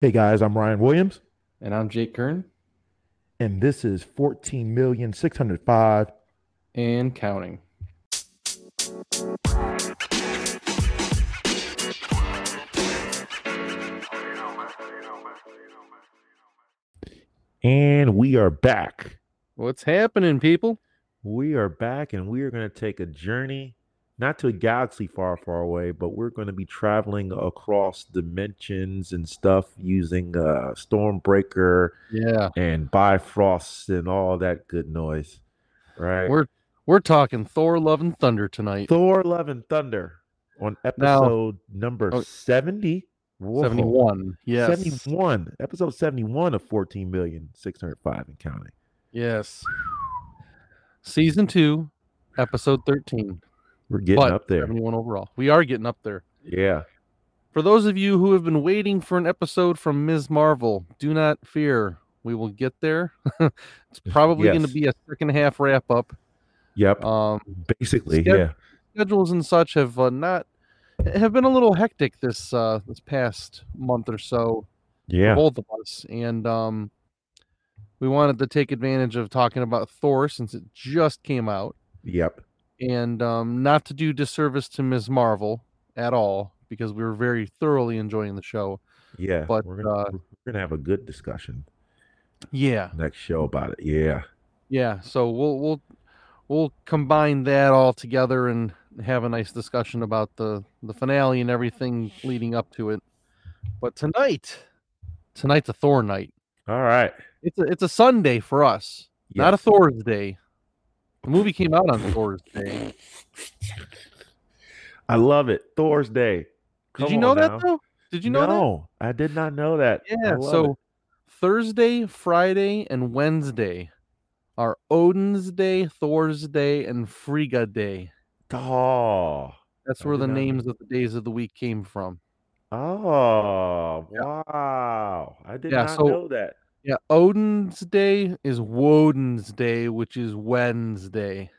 Hey guys, I'm Ryan Williams, And I'm Jake Kern and this is 14,605. and counting. And we are back. What's happening, people? We are back, and we are going to take a journey, not to a galaxy far, far away, but we're going to be traveling across dimensions and stuff using uh, Stormbreaker Yeah. and Bifrost and all that good noise. Right? We're we're talking Thor Love and Thunder tonight. Thor Love and Thunder on Now- episode number Oh, 70. Whoa. 71. Yes. 71. Episode 71 of 14,605 and counting. Yes. Season 2, episode 13. We're getting but up there. 71 overall. We are getting up there. Yeah. For those of you who have been waiting for an episode from Ms. Marvel, do not fear. We will get there. it's probably going to be a second half wrap up. Yep. Um, Basically, Sched- yeah. schedules and such have uh, not have been a little hectic this uh this past month or so Yeah. both of us and um we wanted to take advantage of talking about Thor since it just came out Yep. And um not to do disservice to Ms. Marvel at all because we were very thoroughly enjoying the show. Yeah. But, we're gonna, uh, we're gonna have a good discussion Yeah. next show about it. Yeah. Yeah, so we'll we'll we'll combine that all together and have a nice discussion about the the finale and everything leading up to it. But tonight, tonight's a Thor night. All right. It's a it's a Sunday for us, not a Yes. The movie came out on Thor's day. I love it. Thor's Day. Did you know that now. though? Did you know that? no, I did not know that. Yeah. So it. Thursday, Friday, and Wednesday are Odin's Day, Thor's Day, and Frigga Day. Oh. That's where the not know. names of the days of the week came from. Oh. Wow. I did Yeah, not so- know that. Yeah, Odin's Day is Woden's Day, which is Wednesday.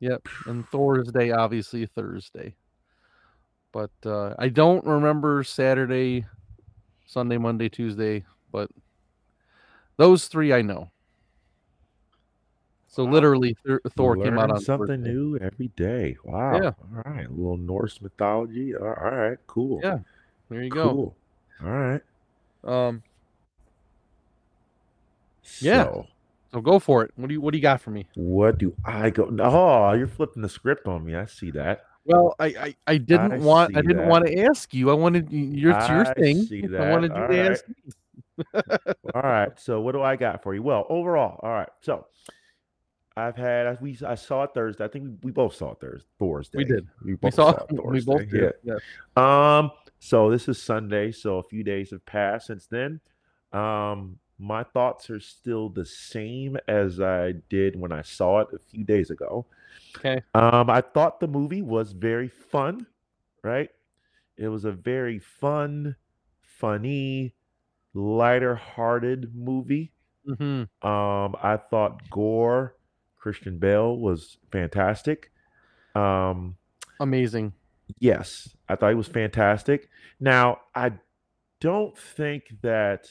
Yep, and Thor's Day obviously Thursday. But uh, I don't remember Saturday, Sunday, Monday, Tuesday, but those three I know. So Wow. literally, Thor, Thor came out on something new every day. Wow. Yeah. All right. A little Norse mythology. All all right. Cool. Yeah, There you go. All right. Um, Yeah. So, so go for it. What do you What do you got for me? what do I go? Oh, you're flipping the script on me. I see that. Well, I I, I didn't I want I didn't that. want to ask you. I wanted your your thing. I wanted you All to right. ask me. All right. So what do I got for you? Well, overall, all right. So I've had I- we I saw it Thursday. I think we, we both saw it Thursday. Thursday. We did. We We both saw it we both did. Yeah. Yeah. Um. So this is Sunday. So a few days have passed since then. Um. My thoughts are still the same as I did when I saw it a few days ago. Okay. Um, I thought the movie was very fun, right? It was a very fun, funny, lighter-hearted movie. hmm Um, I thought Gorr, Christian Bale was fantastic. Um, Amazing. Yes, I thought he was fantastic. Now, I don't think that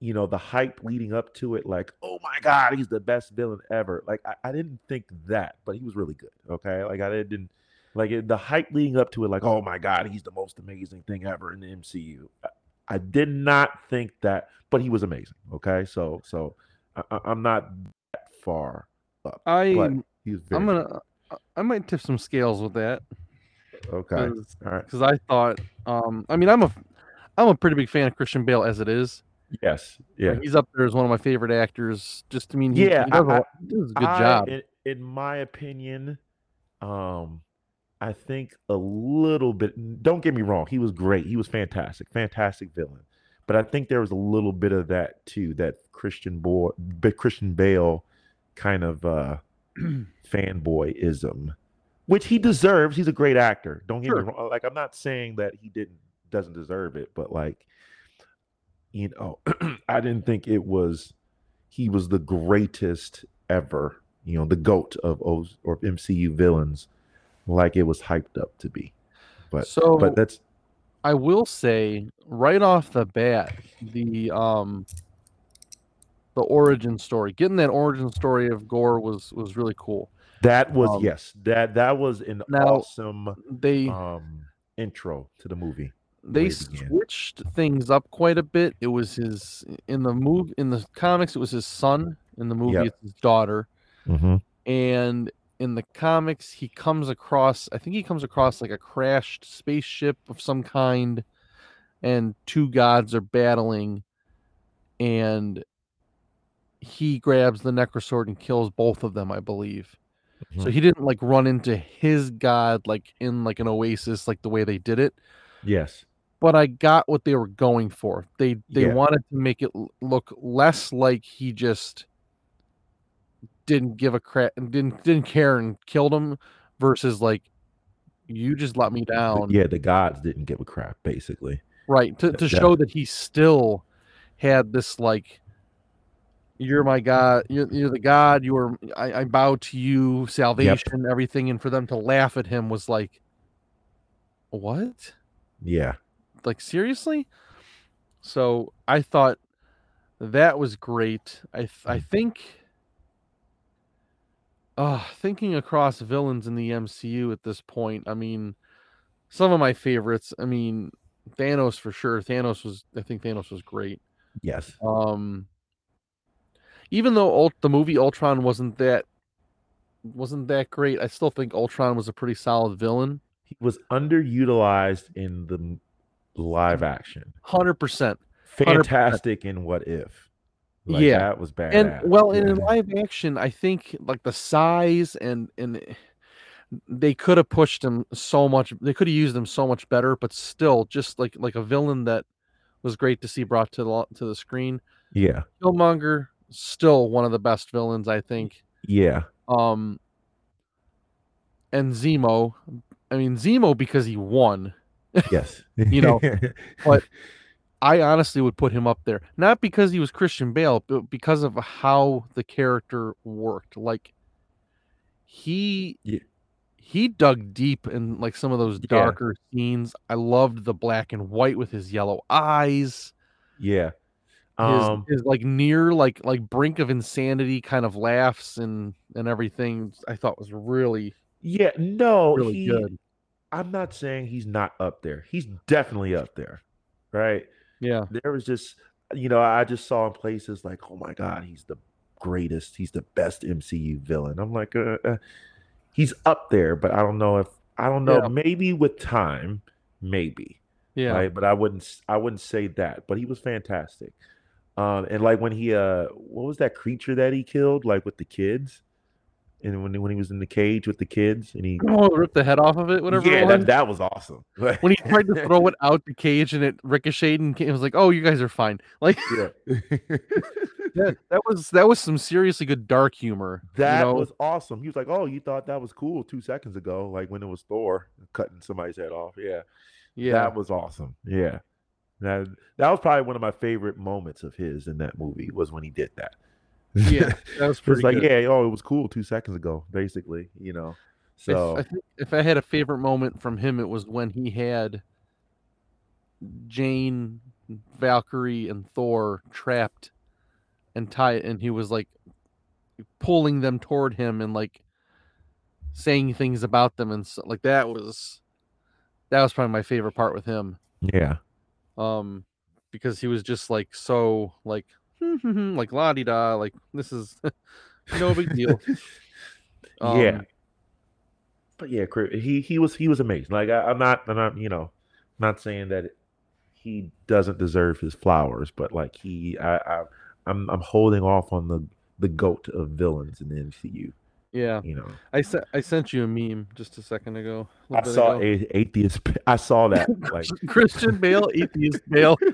you know the hype leading up to it, like, oh my god, he's the best villain ever. Like, I, I didn't think that, but he was really good. Okay, like I didn't like it, the hype leading up to it, like, oh my god, he's the most amazing thing ever in the MCU. I, I did not think that, but he was amazing. Okay, so so I, I'm not that far up, I but he very I'm gonna I- I might tip some scales with that okay. All right. because I thought um I mean I'm a I'm a pretty big fan of Christian Bale as it is. Yes. Yeah. He's up there as one of my favorite actors. Just I mean, he, Yeah, he does, a I- he does a good I- job. In, in my opinion, um, I think a little bit. Don't get me wrong; he was great. He was fantastic, fantastic villain. But I think there was a little bit of that too. That Christian boy, but Christian Bale, kind of uh, fanboyism, which he deserves. He's a great actor. Don't get Sure. me wrong. Like I'm not saying that he didn't doesn't deserve it, but like, you know, I didn't think it was he was the greatest ever, you know, the goat of O's or MCU villains, like it was hyped up to be. But so but that's I will say right off the bat, the um the origin story, getting that origin story of Gorr was was really cool. That was Um, yes, that that was an now, awesome They um intro to the movie. they switched things up quite a bit. It was his in the move in the comics. It was his son. In the movie, Yep. it's his daughter. Mm-hmm. And in the comics, he comes across. I think he comes across like a crashed spaceship of some kind, and two gods are battling, and he grabs the Necrosword and kills both of them. I believe. So Mhm. he didn't like run into his god like in like an oasis like the way they did it Yes. but I got what they were going for. They they Yeah. wanted to make it look less like he just didn't give a crap and didn't didn't care and killed him versus like you just let me down. yeah, the gods didn't give a crap, basically. Right. To to show that he still had this like you're my God, you're, you're the God, you are I, I bow to you, salvation, everything, and for them to laugh at him was like what? Yeah. like seriously so i thought that was great i i think uh thinking across villains in the mcu at this point i mean some of my favorites i mean thanos for sure thanos was i think thanos was great Yes. um even though Ult- the movie ultron wasn't that wasn't that great i still think ultron was a pretty solid villain He was underutilized in the live action. 100% Fantastic in What If. Like, Yeah. That was bad. and well and in live action i think like the size and and they could have pushed him so much they could have used him so much better but still just like like a villain that was great to see brought to the to the screen yeah. killmonger still one of the best villains i think Yeah. um and zemo i mean zemo because he won Yes. You know, but I honestly would put him up there, not because he was Christian Bale, but because of how the character worked. Like he Yeah. he dug deep in like some of those Yeah. darker scenes. I loved the black and white with his yellow eyes, yeah. His, Um, like near like like brink of insanity kind of laughs and and everything. I thought was really yeah. No, really he, good. I'm not saying he's not up there. He's definitely up there. Right. Yeah, there was just you know i just saw in places like oh my god he's the greatest he's the best mcu villain i'm like uh, uh, he's up there but i don't know if i don't know Yeah. maybe with time maybe yeah, right but i wouldn't i wouldn't say that but he was fantastic um and like when he uh what was that creature that he killed like with the kids and when, when he was in the cage with the kids and he Oh, rip the head off of it, whatever. yeah that, that was awesome when he tried to throw it out the cage and it ricocheted and it was like, "Oh, you guys are fine." Like yeah that, that was that was some seriously good dark humor. That you know? was awesome. He was like, "Oh, you thought that was cool two seconds ago, like when it was Thor cutting somebody's head off." Yeah, yeah, that was awesome. Yeah, that that was probably one of my favorite moments of his in that movie was when he did that. yeah, that was pretty like, good. yeah, oh, it was cool two seconds ago, basically. You know, If- so I think if I had a favorite moment from him, it was when he had Jane, Valkyrie, and Thor trapped and tied, and he was like pulling them toward him and like saying things about them and so, like that was that was probably my favorite part with him. yeah, um because he was just like so like like la di da like this is no big deal yeah. Um, But yeah, he he was he was amazing. Like I, I'm not I'm not you know not saying that he doesn't deserve his flowers, but like he I, I I'm I'm holding off on the the goat of villains in the MCU. Yeah You know, i sent i sent you a meme just a second ago a I saw ago. a atheist. I saw that. Like christian bale atheist bale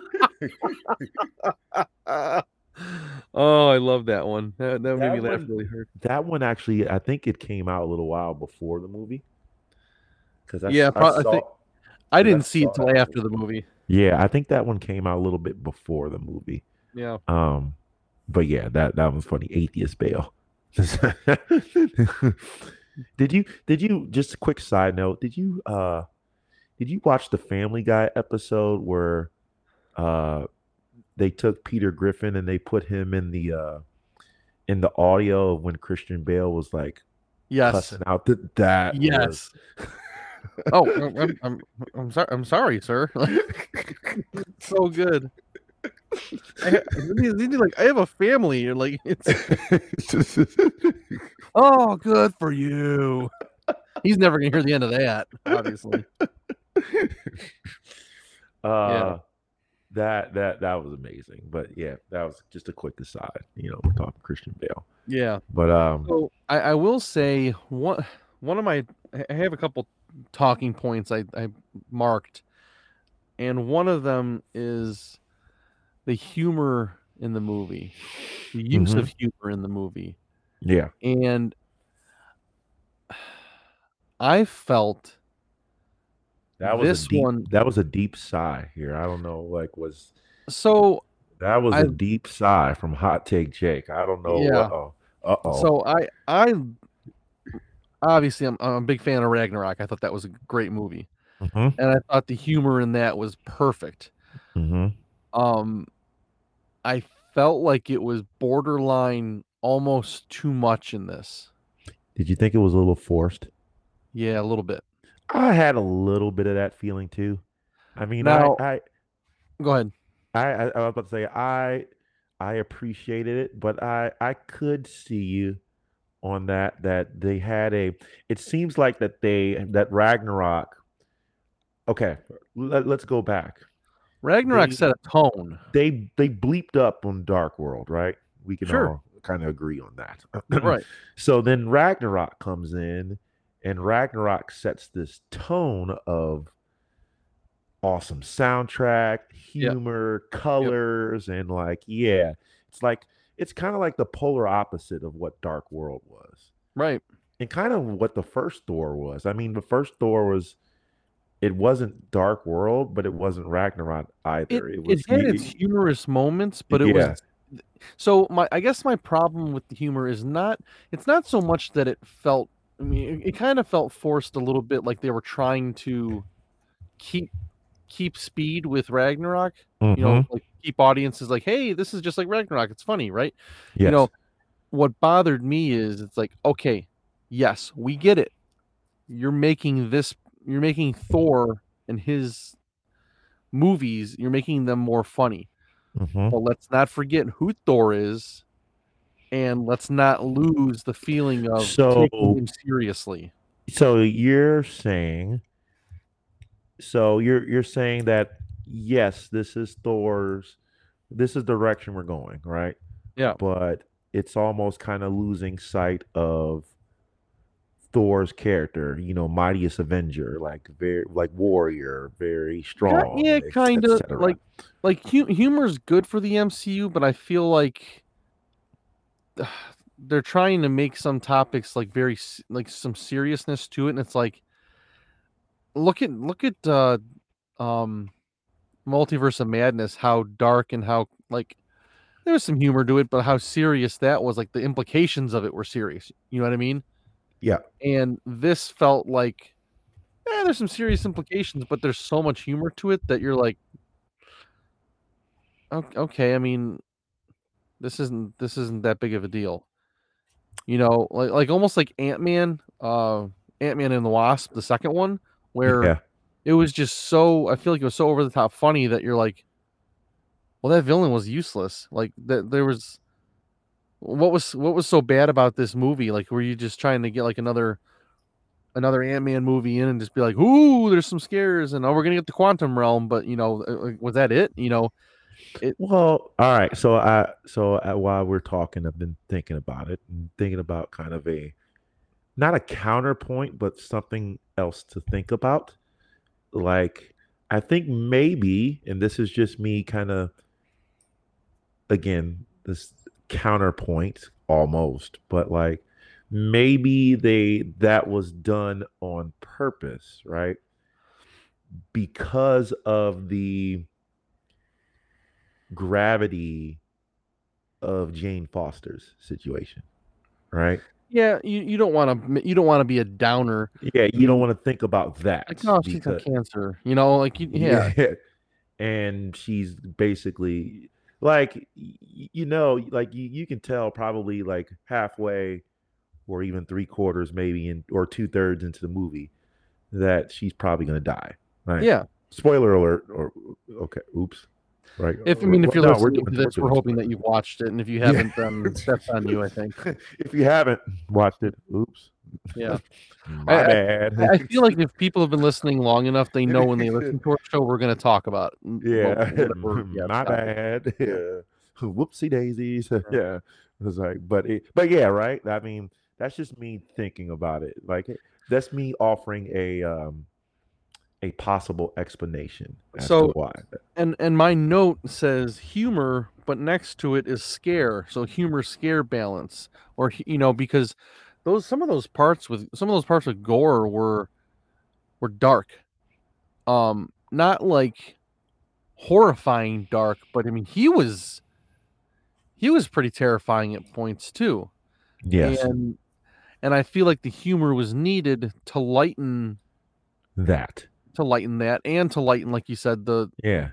oh i love that one that, that made That me laugh one- really hard that one actually, I think it came out a little while before the movie. Because I, Yeah, I I saw, think- i didn't I see it till after the movie yeah, I think that one came out a little bit before the movie. yeah Um, but yeah, that that was funny. Atheist Bale. did you did you just a quick side note? Did you uh did you watch the Family Guy episode where uh they took Peter Griffin and they put him in the uh in the audio of when Christian Bale was like Yes. cussing out that that was- Yes. oh, I'm, I'm, I'm, I'm sorry. I'm sorry, sir. so good. I, ha- he's- he's like, I have a family. and like, it's oh, good for you. He's never gonna hear the end of that, obviously. uh that that that was amazing. But yeah, that was just a quick aside. You know, we're talking Christian Bale. Yeah. But um So I, I will say one one of my I I have a couple talking points I, I marked, and one of them is the humor in the movie, the use of humor in the movie, yeah. and I felt That was This a deep one- that was a deep sigh here. I don't know, like was so that was I- a deep sigh from Hot Take Jake. I don't know. Yeah. Uh oh. Uh oh. so I I obviously I'm, I'm a big fan of Ragnarok. I thought that was a great movie, hmm and I thought the humor in that was perfect. hmm um i felt like it was borderline almost too much in this Did you think it was a little forced? yeah a little bit I had a little bit of that feeling too. I mean, Now- I, I go ahead I, I, I was about to say I I appreciated it, but I I could see you on that that they had a. It seems like that they that Ragnarok. Okay, let, let's go back. Ragnarok They- set a tone They they bleeped up on Dark World, right? We can Sure. all kind of agree on that. right So then Ragnarok comes in, and Ragnarok sets this tone of awesome soundtrack, humor, colors, and like, yeah, it's like it's kind of like the polar opposite of what Dark World was, right and kind of what the first Thor was. I mean, the first Thor was. It wasn't Dark World, but it wasn't Ragnarok either. It, it was had y- its humorous moments but it Yeah. was so my i guess my problem with the humor is not it's not so much that it felt i mean it, it kind of felt forced a little bit like they were trying to keep keep speed with ragnarok you know Mhm. like keep audiences like hey this is just like ragnarok it's funny right yes. you know what bothered me is it's like okay yes we get it you're making this you're making thor and his movies you're making them more funny Mhm. but let's not forget who thor is and let's not lose the feeling of So- taking him seriously So you're saying so you're you're saying that yes, this is Thor's this is the direction we're going, right? Yeah. But it's almost kind of losing sight of Thor's character, you know, mightiest Avenger, like very like warrior, very strong. yeah et- kind of like like hu- is good for the mcu but i feel like they're trying to make some topics like very like some seriousness to it and it's like look at look at uh um multiverse of madness how dark and how like there was some humor to it but how serious that was like the implications of it were serious you know what i mean Yeah. and this felt like yeah there's some serious implications but there's so much humor to it that you're like "Ok- okay i mean this isn't this isn't that big of a deal you know like like almost like ant-man uh ant-man and the wasp the second one where yeah. it was just so i feel like it was so over the top funny that you're like well that villain was useless like that there was what was what was so bad about this movie like were you just trying to get like another another ant-man movie in and just be like ooh there's some scares and oh we're gonna get the quantum realm but you know uh, was that it you know Well, all right. So I so uh, while we're talking, I've been thinking about it and thinking about kind of a not a counterpoint, but something else to think about. Like I think maybe, and this is just me kind of again, this counterpoint almost, but like maybe they that was done on purpose, right? Because of the gravity of Jane Foster's situation, right? Yeah, you, you don't want to you don't want to be a downer. Yeah, you don't want to think about that. Like, oh, she's got cancer. You know, like you, yeah. yeah. And she's basically like you know, like you, you can tell probably like halfway or even three quarters maybe in or two thirds into the movie that she's probably gonna die. Right. Yeah. Spoiler alert or okay, oops. Right. If I mean, if you're No, listening doing- to this, we're, hoping that you've watched it, and if you haven't, then that's on you. I think. if you haven't watched it, oops. Yeah. My I- bad. I I feel like if people have been listening long enough, they know when they listen to our show, we're going to talk about. it. Well, Yeah. Yeah, my bad. Yeah, whoopsie daisies. Yeah, it was like, but it, but yeah, right. I mean, that's just me thinking about it. Like, that's me offering a um a possible explanation as So- to why. And and my note says humor, but next to it is scare. So humor scare balance, or you know, because those some of those parts with some of those parts with Gorr were were dark, um, not like horrifying dark, but I mean he was he was pretty terrifying at points too. Yes, and and I feel like the humor was needed to lighten that. to lighten that and to lighten, like you said, the Yeah.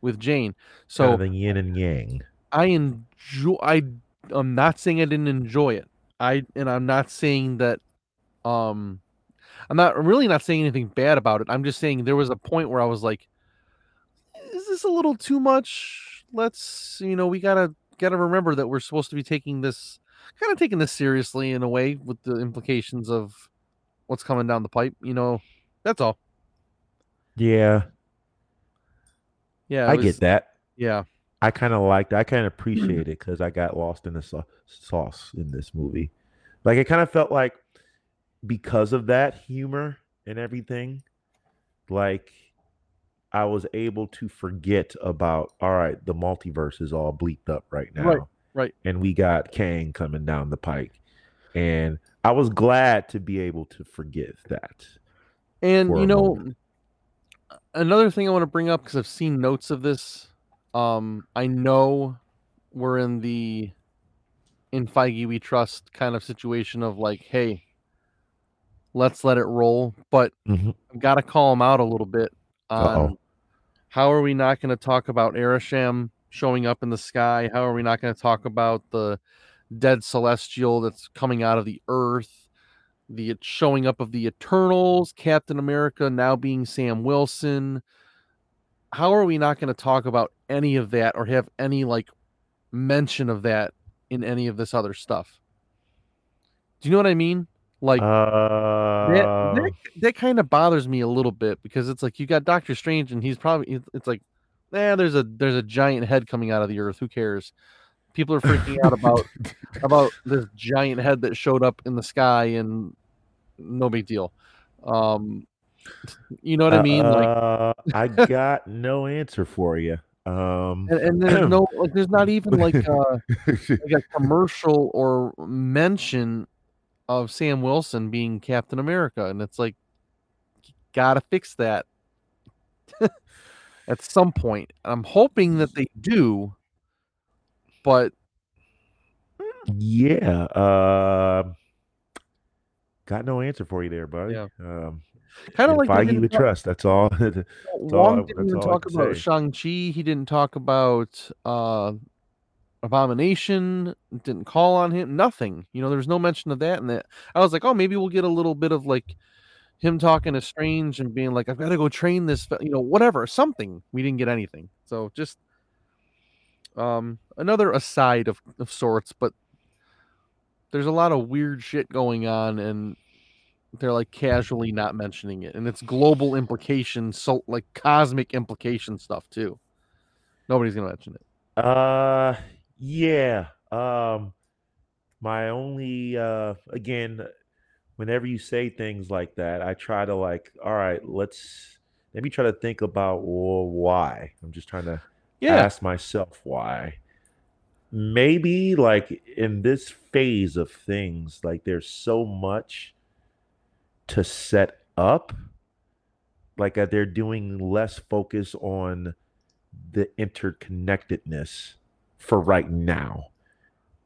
with Jane. So So the yin and yang. I enjoy. I I'm not saying I didn't enjoy it. I and I'm not saying that. Um, I'm not I'm really not saying anything bad about it. I'm just saying there was a point where I was like, "Is this a little too much?" Let's you know we gotta gotta remember that we're supposed to be taking this kind of taking this seriously in a way with the implications of what's coming down the pipe. You know, that's all. Yeah, Yeah, I was- get that. Yeah, I kind of liked. I kind of mm-hmm. appreciate it because I got lost in the sau- sauce in this movie. Like it kind of felt like because of that humor and everything, like I was able to forget about. All right, the multiverse is all bleeped up right now, Right, right. And we got Kang coming down the pike, and I was glad to be able to forgive that. And for you know, moment. another thing I want to bring up because I've seen notes of this. Um, I know we're in the in Feige we trust kind of situation of like, hey, let's let it roll, but Mhm. I've got to call him out a little bit on Uh-oh. how are we not going to talk about Arishem showing up in the sky? How are we not going to talk about the dead celestial that's coming out of the earth? The showing up of the Eternals, Captain America now being Sam Wilson. How are we not going to talk about any of that or have any like mention of that in any of this other stuff? Do you know what I mean? Like Uh, that, that, that kind of bothers me a little bit because it's like you got Doctor Strange and he's probably it's- like, eh, there's a there's a giant head coming out of the earth. Who cares? People are freaking out about about this giant head that showed up in the sky and no big deal. Um, you know what I mean? Like, Uh, I got no answer for you. Um, and, and there's no like, there's not even like a, like a commercial or mention of Sam Wilson being Captain America, and it's like, gotta fix that at some point. I'm hoping that they do, but yeah. Uh, got no answer for you there, buddy. Yeah. Um, kind of like Feige we talk- trust. That's all. all Wong I- didn't that's talk about. Shang Chi. He didn't talk about uh, Abomination. Didn't call on him. Nothing. You know, there was no mention of that. And that I was like, oh, maybe we'll get a little bit of like him talking to Strange and being like, I've got to go train this. You know, whatever. Something. We didn't get anything. So just um another aside of, of sorts, but there's a lot of weird shit going on and they're like casually not mentioning it and it's global implications so like cosmic implication stuff too nobody's gonna mention it Uh, yeah. Um, my only uh, again, whenever you say things like that, I try to like, all right, let's let me try to think about well, why. I'm just trying to yeah ask myself why. Maybe like in this phase of things, like there's so much to set up, like uh, they're doing less focus on the interconnectedness for right now.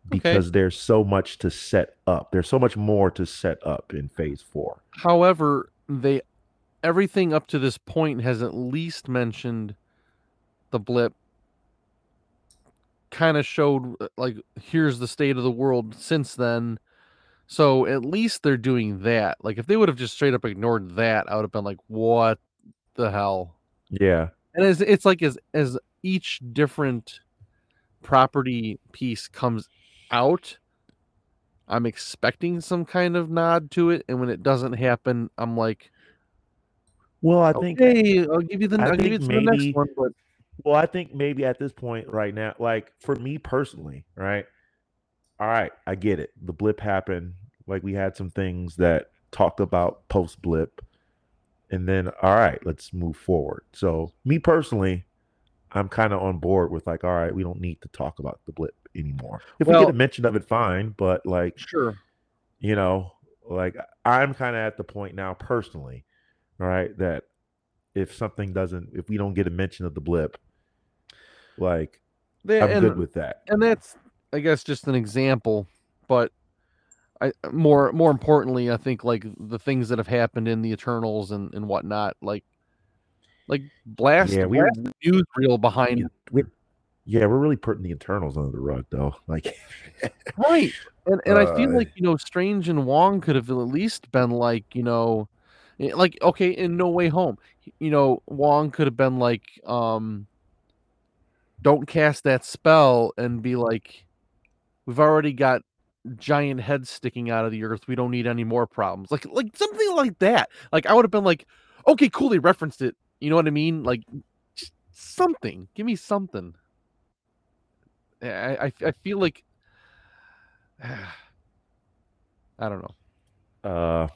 because there's so much to set up. There's so much more to set up in phase four. However, they everything up to this point has at least mentioned the blip kind of showed uh, like here's the state of the world since then so at least they're doing that like if they would have just straight up ignored that i would have been like what the hell Yeah. and it's, it's like as as each different property piece comes out i'm expecting some kind of nod to it and when it doesn't happen i'm like Well, I think okay i'll give you the I i'll give you to the next one but Well, I think maybe at this point right now, like for me personally, right? All right, I get it. The blip happened. Like we had some things that talked about post blip. And then all right, let's move forward. So me personally, I'm kind of on board with like, all right, we don't need to talk about the blip anymore. If we get a mention of it, fine. But like, sure you know, like I'm kind of at the point now personally, right, that if something doesn't, if we don't get a mention of the blip, like Yeah, I'm and, good with that. and that's I guess just an example, but I more more importantly, I think like the things that have happened in the Eternals and, and whatnot, like like blast, Yeah, we- blast newsreel behind Yeah, we, yeah, we're really putting the Eternals under the rug, though. Like, right. And and I feel Uh, like you know, Strange and Wong could have at least been like you know, eh, like okay, in No Way Home, you know, Wong could have been like, um, don't cast that spell and be like, we've already got giant heads sticking out of the earth. We don't need any more problems. Like like something like that. Like I would have been like, okay, cool. They referenced it. You know what I mean? Like just something. Give me something. I I, I feel like. I don't know. uh,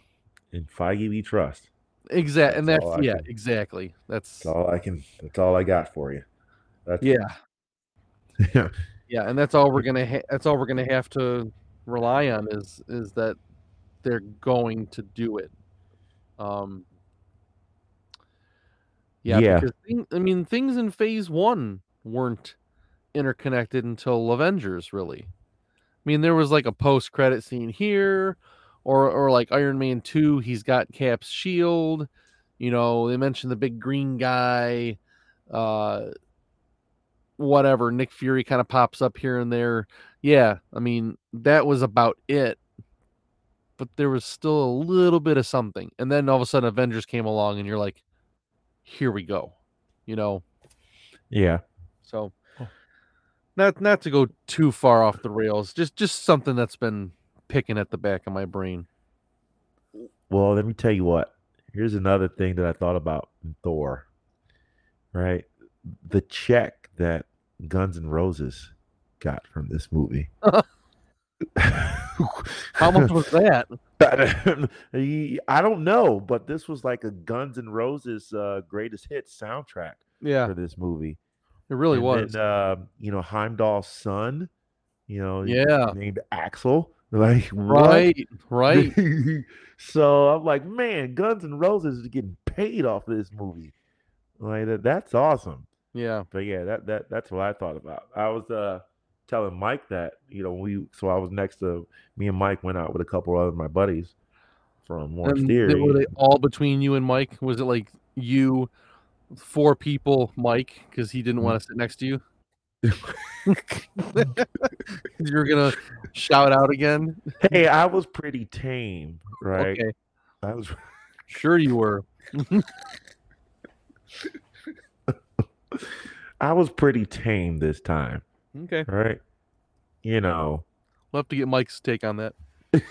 in Feige we trust. Exactly, and That's that's yeah, can- exactly. That's That's all I can. That's all I got for you. That's yeah, yeah. yeah, and that's all we're gonna. Ha- that's all we're gonna have to rely on is is that they're going to do it. Um. Yeah, Yeah. because thing, I mean, things in Phase One weren't interconnected until Avengers, really. I mean, there was like a post-credit scene here, or or like Iron Man Two, he's got Cap's shield. You know, they mentioned the big green guy. Uh, whatever. Nick Fury kind of pops up here and there. Yeah, I mean, that was about it. But there was still a little bit of something. And then all of a sudden Avengers came along and you're like, here we go. You know, Yeah. so not not to go too far off the rails, just just something that's been picking at the back of my brain. Well, let me tell you what. Here's another thing that I thought about in Thor. Right, the check that Guns N' Roses got from this movie. How much was that? I don't know, but this was like a Guns N' Roses uh, greatest hits soundtrack Yeah, for this movie. it really And was. Then, uh, you know, Heimdall's son, you know, Yeah. named Axel. Like, what? Right, right. so I'm like, man, Guns N' Roses is getting paid off of this movie. Like that, that's awesome. Yeah. But yeah, that that that's what I thought about. I was uh telling Mike that, you know, we so I was next to me and Mike went out with a couple of my buddies from Orange And Theory. they- were they all between you and Mike? Was it like you, four people, Mike, because he Mm. didn't want to sit next to you? You're gonna shout out again. hey, I was pretty tame, right? Okay, I was sure you were. I was pretty tame this time, Okay, right? You know. we'll have to get Mike's take on that.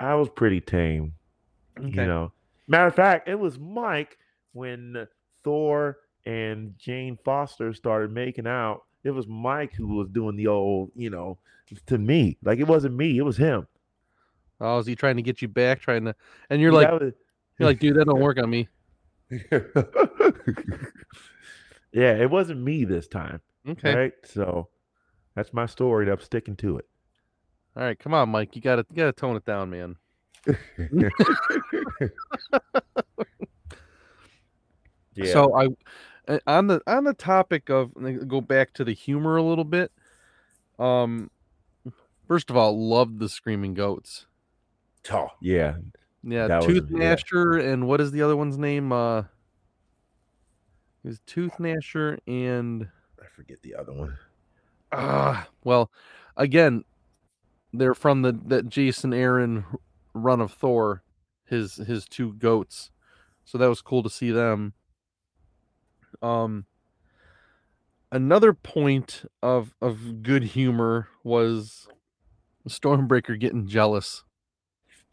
I was pretty tame. Okay. You know. Matter of fact, it was Mike when Thor and Jane Foster started making out. It was Mike who was doing the old, you know, to me. Like it wasn't me, it was him. Oh, is he trying to get you back? Trying to, and you're like, was- you're like, dude, that don't work on me. yeah, it wasn't me this time. Okay, Right. So that's my story. and I'm sticking to it. all right, come on, Mike, you gotta, you gotta tone it down, man. yeah. So I, uh, on the on the topic of go back to the humor a little bit. Um, first of all, loved the screaming goats. Oh yeah, yeah. Tooth Gnasher yeah. and what is the other one's name? Uh, it was Tooth Gnasher and I forget the other one. Ah, uh, well, again, they're from the that Jason Aaron run of Thor, his his two goats. So that was cool to see them. Um another point of of good humor was Stormbreaker getting jealous.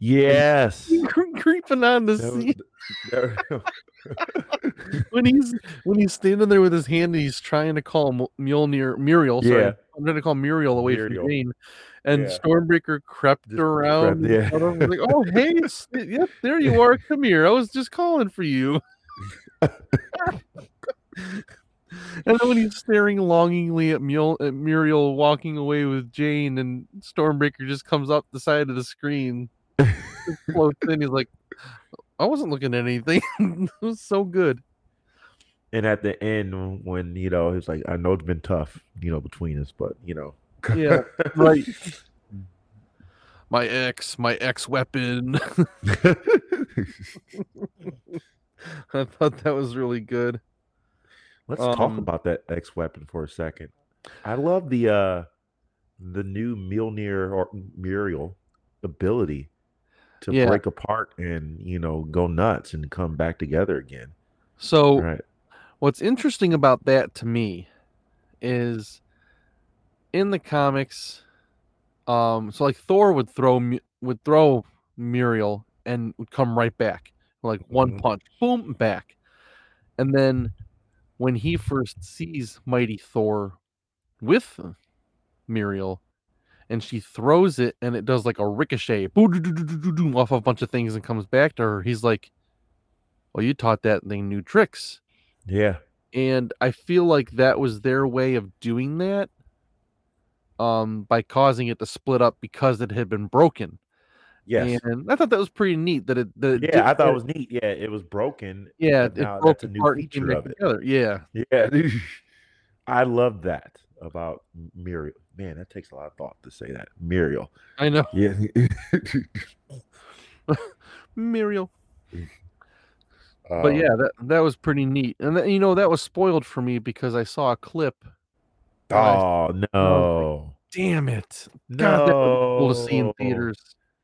Yes. creeping on the scene. when he's when he's standing there with his hand and he's trying to call Mjolnir Muriel. Sorry, yeah. I'm gonna call Muriel away Muriel. from Jane. And yeah. Stormbreaker crept just around. Crept, yeah. like, oh hey, yep, there you are. Come here. I was just calling for you. And then when he's staring longingly at, Mule, at Muriel walking away with Jane, and Stormbreaker just comes up the side of the screen, floats in. He's like, "I wasn't looking at anything. it was so good." And at the end, when you know, he's like, "I know it's been tough, you know, between us, but you know." yeah, right. My ex, my ex weapon. I thought that was really good. Let's um, talk about that X weapon for a second. I love the uh the new Mjolnir or Muriel ability to yeah. break apart and you know go nuts and come back together again. So right. what's interesting about that to me is in the comics um so like Thor would throw would throw Muriel and would come right back like one mm-hmm. punch boom back and then when he first sees Mighty Thor with Muriel, and she throws it, and it does like a ricochet off of a bunch of things and comes back to her. He's like, "Well, you taught that thing new tricks." Yeah, and I feel like that was their way of doing that, um, by causing it to split up because it had been broken. Yes, and I thought that was pretty neat. That it, that yeah, I thought it was neat. Yeah, it was broken. Yeah, it broke that's a new feature of it. Together. Yeah, yeah, I love that about Muriel. Man, that takes a lot of thought to say that Muriel. I know. Yeah, Muriel. but um, yeah, that that was pretty neat, and you know that was spoiled for me because I saw a clip. Oh no! Damn it! God, no. that was cool to see in theaters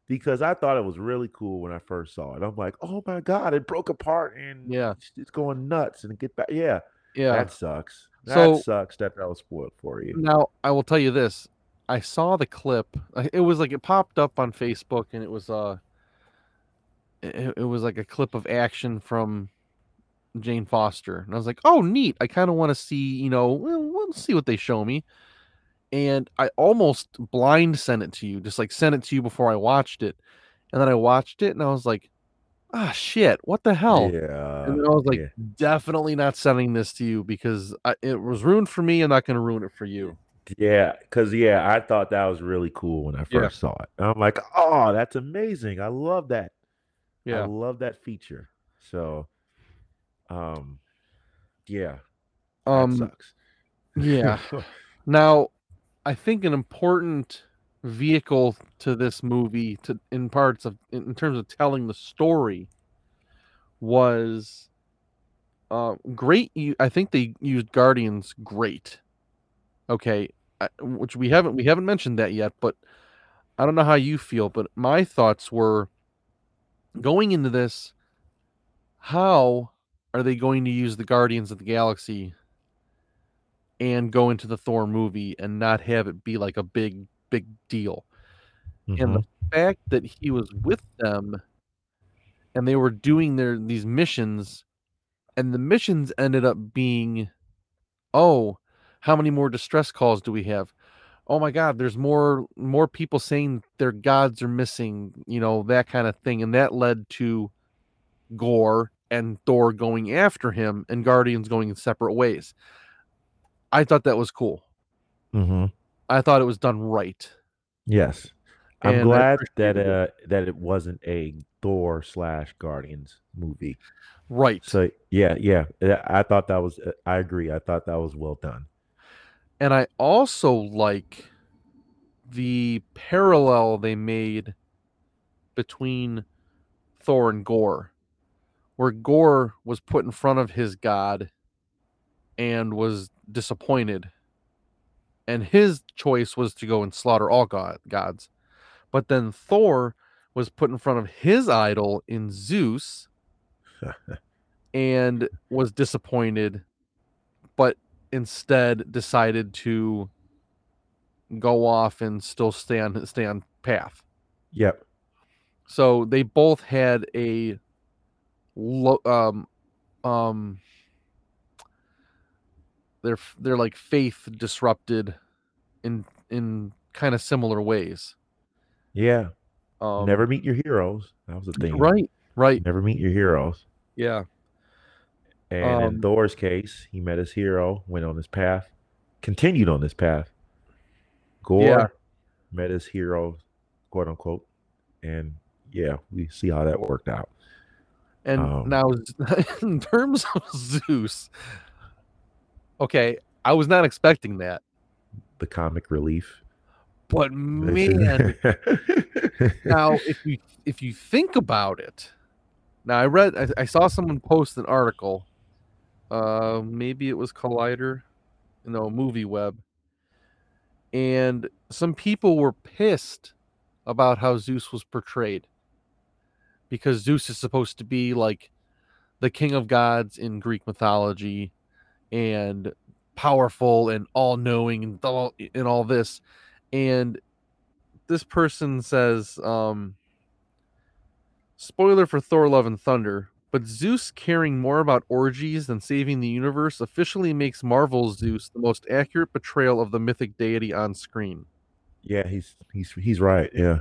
because I thought it was really cool when I first saw it. I'm like, oh my god, it broke apart and yeah, it's going nuts and get back. Yeah, yeah, that sucks. That so, sucks that that was spoiled for you. Now I will tell you this: I saw the clip. It was like it popped up on Facebook, and it was uh, it, it was like a clip of action from Jane Foster, and I was like, oh neat. I kind of want to see, you know, well, we'll see what they show me and I almost blind sent it to you, just like sent it to you before I watched it. And then I watched it and I was like, ah, shit, what the hell? Yeah. And then I was like, yeah. definitely not sending this to you because I, it was ruined for me. I'm not going to ruin it for you. Yeah. Cause yeah, I thought that was really cool when I first yeah. saw it. I'm like, oh, that's amazing. I love that. Yeah. I love that feature. So, um, yeah. Um, sucks. Yeah. now, I think an important vehicle to this movie to in parts of in terms of telling the story was uh great I think they used Guardians great. Okay, which we haven't we haven't mentioned that yet, but I don't know how you feel, but my thoughts were going into this how are they going to use the Guardians of the Galaxy and go into the Thor movie and not have it be like a big, big deal. Mm-hmm. And the mm-hmm. fact that he was with them and they were doing their these missions, and the missions ended up being, oh, how many more distress calls do we have? Oh my God, there's more more people saying their gods are missing, you know, that kind of thing. And that led to Gorr and Thor going after him and Guardians going in separate ways. I thought that was cool. Mm-hmm. I thought it was done right. Yes, I'm and glad that uh that it wasn't a Thor slash Guardians movie. Right. So yeah, yeah, I thought that was. uh, I agree. I thought that was well done. And I also like the parallel they made between Thor and Gorr, where Gorr was put in front of his god and was disappointed. And his choice was to go and slaughter all god- gods. But then Thor was put in front of his idol in Zeus and was disappointed, but instead decided to go off and still stay on stay on path. Yep. So they both had a lo- um um their they're like faith disrupted in in kind of similar ways. Yeah. Um, Never meet your heroes. That was the thing. right, right, Never meet your heroes. yeah, And Um, in Thor's case, he met his hero, went on his path, continued on this path. Gorr Yeah. met his hero, quote unquote, and yeah, we see how that worked out. And Um, now, in terms of Zeus, okay, I was not expecting that, The comic relief. but man, now if you if you think about it now i read i, I saw someone post an article uh maybe it was collider you know, movie web and some people were pissed about how zeus was portrayed because zeus is supposed to be like the king of gods in greek mythology and powerful and all-knowing and all, and all this and this person says um spoiler for thor love and thunder but zeus caring more about orgies than saving the universe officially makes marvel's zeus the most accurate portrayal of the mythic deity on screen yeah, he's he's he's right. Yeah.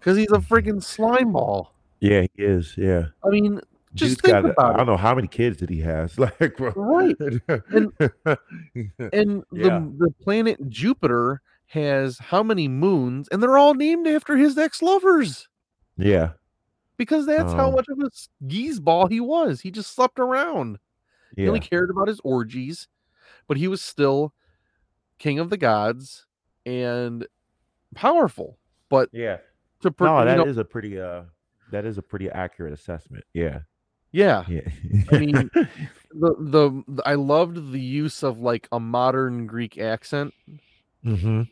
because he's a freaking slime ball Yeah, he is. Yeah. i mean just Dude's think got, about I don't know how many kids did he has. Like bro. Right. And yeah. the, the planet jupiter has how many moons and they're all named after his ex-lovers Yeah. because that's how Um, much of a geese ball he was he just slept around He Yeah. only cared about his orgies, but he was still king of the gods and powerful. But Yeah. to per- No, you that is know, a pretty uh that is a pretty accurate assessment. Yeah. Yeah, Yeah. I mean- the, the the I loved the use of like a modern Greek accent, hmm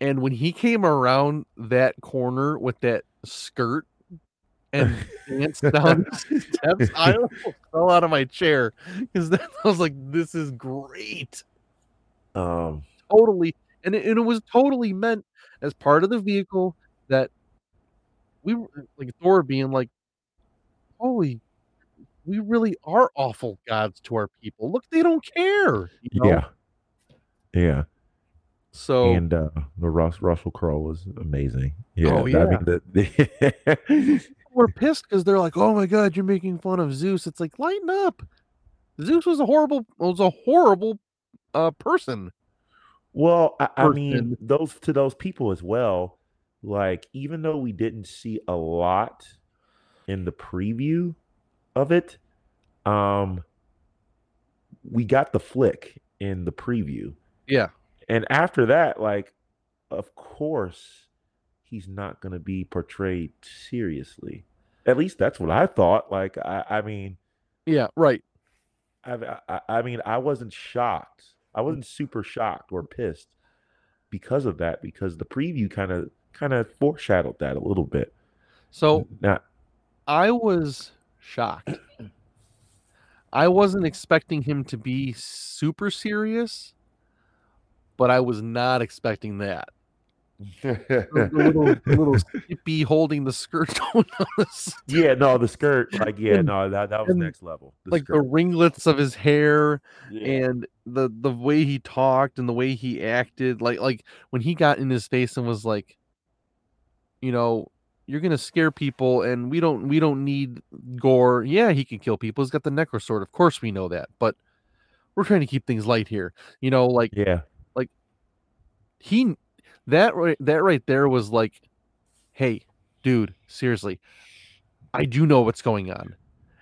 and when he came around that corner with that skirt and danced down the steps, I almost fell out of my chair because I was like, "This is great." um totally and it, and it was totally meant as part of the vehicle that we were like Thor being like, holy, we really are awful gods to our people. Look, they don't care. you know? yeah. Yeah. So and uh the Russ Russell Crowe was amazing. Yeah. Oh, I yeah. mean the, the we're pissed because they're like, oh my god, you're making fun of Zeus. It's like lighten up. Zeus was a horrible was a horrible uh person. Well, I, I mean, those to those people as well. Like, even though we didn't see a lot in the preview of it, um, we got the flick in the preview, Yeah. and after that, like, of course, he's not going to be portrayed seriously. At least that's what I thought. Like, I, I mean, Yeah, right. I, I, I mean, I wasn't shocked. I wasn't super shocked or pissed because of that, because the preview kind of kind of foreshadowed that a little bit. So Now, I was shocked. I wasn't expecting him to be super serious, but I was not expecting that. The, little, the little skippy holding the skirt on the yeah, no, the skirt, like, yeah, And- no, that that was next level. The like the ringlets of his hair yeah. and the the way he talked and the way he acted like like when he got in his face and was like you know you're gonna scare people and we don't we don't need Gorr yeah he can kill people he's got the Necrosword of course we know that but we're trying to keep things light here you know like yeah, like he that right that right there was like hey dude seriously I do know what's going on,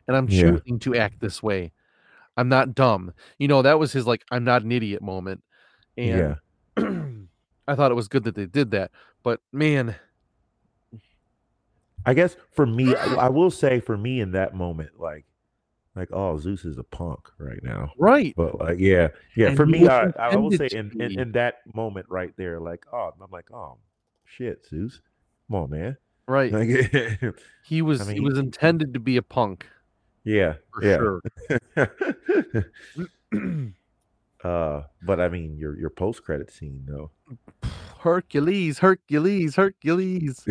and I'm Yeah. choosing to act this way. I'm not dumb. You know, that was his like I'm not an idiot moment. And Yeah. I thought it was good that they did that. But man, I guess for me, I I will say for me in that moment, like, like oh, Zeus is a punk right now. right. But like, yeah, yeah. And For me, I, I will say in, in in that moment right there, like, oh, I'm like, oh, shit, Zeus, come on, man. Right. Like, He was mean, he was intended to be a punk yeah, for yeah. sure. uh, but I mean, your your post credit scene though. Hercules, Hercules, Hercules.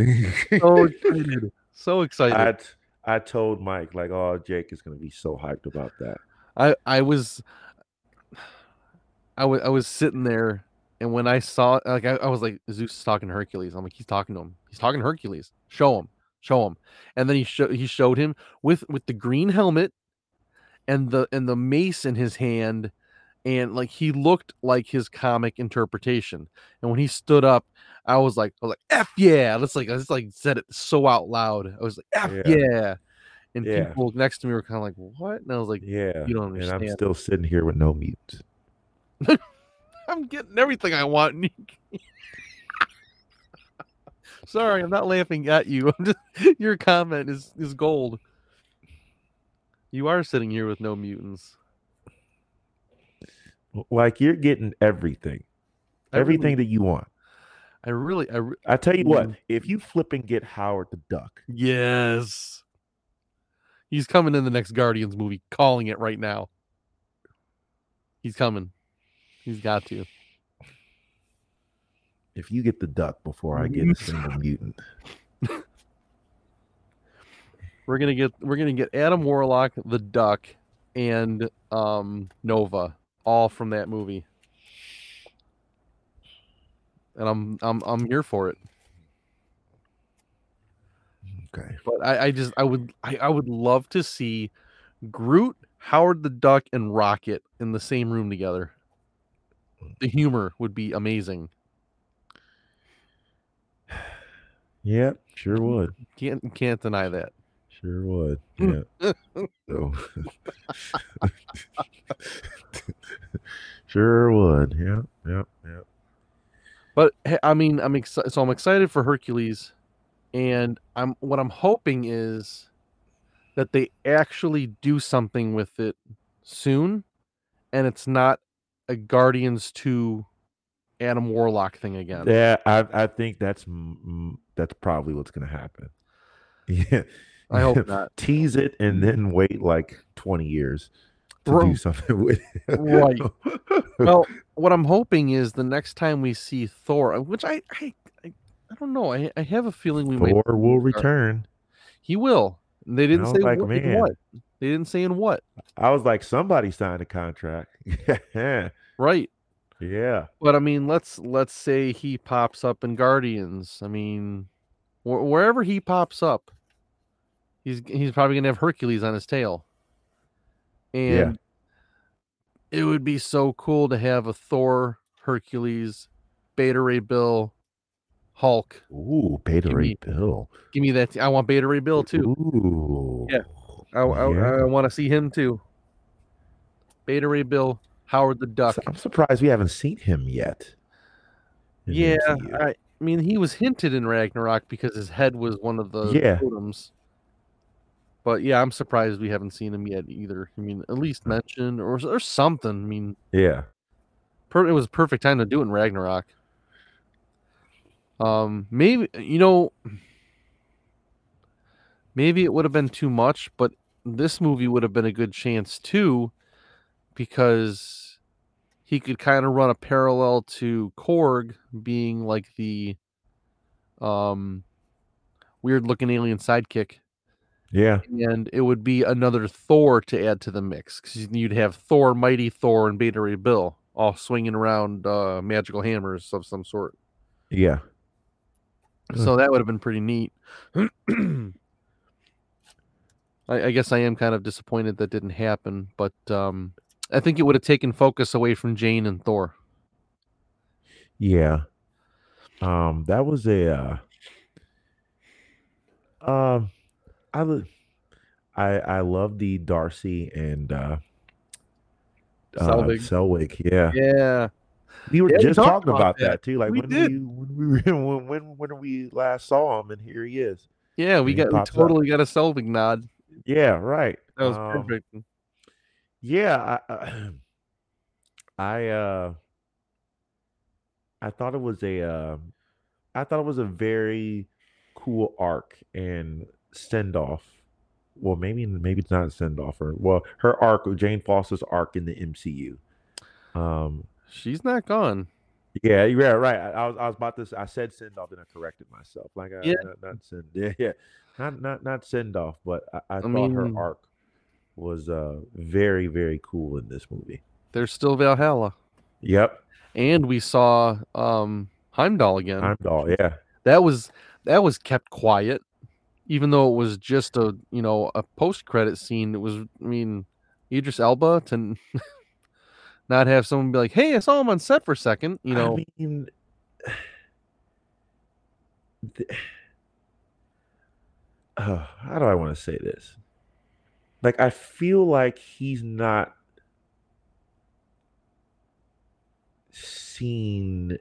So excited. So excited. I t- I told Mike like, oh, Jake is gonna be so hyped about that. I I was I was I was sitting there and when I saw like I, I was like Zeus is talking to Hercules. I'm like he's talking to him. He's talking to Hercules. Show him. Show him. And then he showed he showed him with with the green helmet and the and the mace in his hand and like he looked like his comic interpretation. And when he stood up, I was like I was like F yeah. That's like I just like said it so out loud. I was like F Yeah. yeah. And Yeah. people next to me were kind of like, what? And I was like, Yeah, You don't and I'm still sitting here with no mutants. I'm getting everything I want. Sorry, I'm not laughing at you. I'm just your comment is is gold. You are sitting here with no mutants. Like you're getting everything, I really- everything that you want. I really, I re- I tell you what, Mm. if you flip and get Howard the Duck, yes. He's coming in the next Guardians movie, calling it right now. He's coming. He's got to. if you get the duck before I get a single mutant, We're gonna get we're gonna get Adam Warlock, the Duck, and um Nova, all from that movie. And I'm I'm I'm here for it. okay, But I, I just I would I, I would love to see Groot, Howard the Duck, and Rocket in the same room together. The humor would be amazing. yeah, sure would, Can't can't deny that. Sure would, hmm. yeah. So, sure would, yeah, yeah, yeah. But I mean, I'm excited. So I'm excited for Hercules, and I'm what I'm hoping is that they actually do something with it soon, and it's not a Guardians two Adam Warlock thing again. Yeah, I I think that's that's probably what's gonna happen. Yeah, I hope not. Tease it and then wait like twenty years to Bro. do something with it. Right. Well, what I'm hoping is the next time we see Thor, uh, which I I I, I don't know, I, I have a feeling we might Thor will return. He will. They didn't say like, what, man. what. They didn't say in what. I was like, somebody signed a contract. yeah, Right. yeah, But I mean, let's let's say he pops up in Guardians. I mean, wh- wherever he pops up, he's he's probably gonna have Hercules on his tail. And it would be so cool to have a Thor, Hercules, Beta Ray Bill, Hulk. Ooh, Beta Give Ray me- Bill. Give me that. I want Beta Ray Bill too. Ooh, Yeah. I, I, Yeah. I want to see him too. Beta Ray Bill, Howard the Duck. I'm surprised we haven't seen him yet. Yeah, I, I mean, he was hinted in Ragnarok because his head was one of the Yeah. totems. But yeah, I'm surprised we haven't seen him yet either. I mean, at least mentioned or or something. I mean, yeah, per, it was a perfect time to do it in Ragnarok. Um, maybe you know, maybe it would have been too much, but this movie would have been a good chance too, because he could kind of run a parallel to Korg being like the um weird looking alien sidekick yeah, and it would be another Thor to add to the mix because you'd have Thor, Mighty Thor, and Beta Ray Bill all swinging around uh, magical hammers of some sort. yeah. So that would have been pretty neat. I, I guess I am kind of disappointed that didn't happen, but um, I think it would have taken focus away from Jane and Thor. Yeah. Um, that was a uh, um I I I love the Darcy and uh uh Selvig. Selwick. Yeah. Yeah. We were Yeah, just talked talking about that. that too. Like We when did. we when we when when when we last saw him and here he is. Yeah, we got we pops up. totally got a Selvig nod. Yeah, right. That was Um, perfect. Yeah, I, I, I uh I thought it was a uh, I thought it was a very cool arc and send off. Well, maybe maybe it's not a send off or well, her arc, Jane Foster's arc in the MCU. Um, She's not gone. yeah, yeah, right. I, I was I was about to. I said send off, and I corrected myself. Like, I, Yeah. not, not send. Yeah, yeah, not not not send off. But I, I, thought mean- her arc was uh very very cool in this movie. There's still Valhalla. Yep, And we saw um Heimdall again. Heimdall. Yeah, that was that was kept quiet even though it was just a you know a post credit scene it was i mean idris elba to not have someone be like hey i saw him on set for a second you know I mean, uh, how do I want to say this? Like, I feel like he's not seen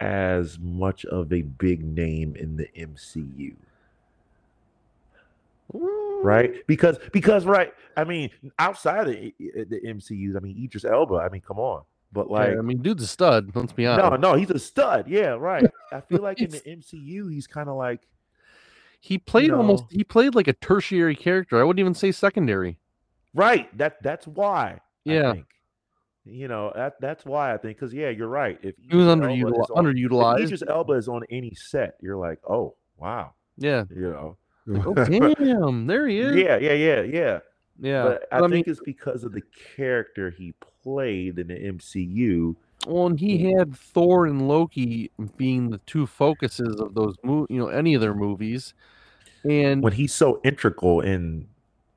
as much of a big name in the MCU, right? Because because right, I mean, outside of eh, eh, the, the MCUs, I mean, Idris Elba, I mean, come on, but Yeah, like. i mean dude's a stud let's be honest No, no, he's a stud. Yeah, right. I feel like in the MCU, he's kind of like he played almost know. he played like a tertiary character i wouldn't even say secondary right. That that's why. I Yeah. think. You know that that's why I think because yeah, you're right. If he was underutilized if underutilized Idris Elba is on any set, you're like, oh wow, yeah you know. Like, oh damn there he is yeah, yeah, yeah, yeah. yeah But I, But think it's because of the character he played in the MCU. Well, and he had Thor and Loki being the two focuses of those mo- you know, any of their movies. And when he's so integral in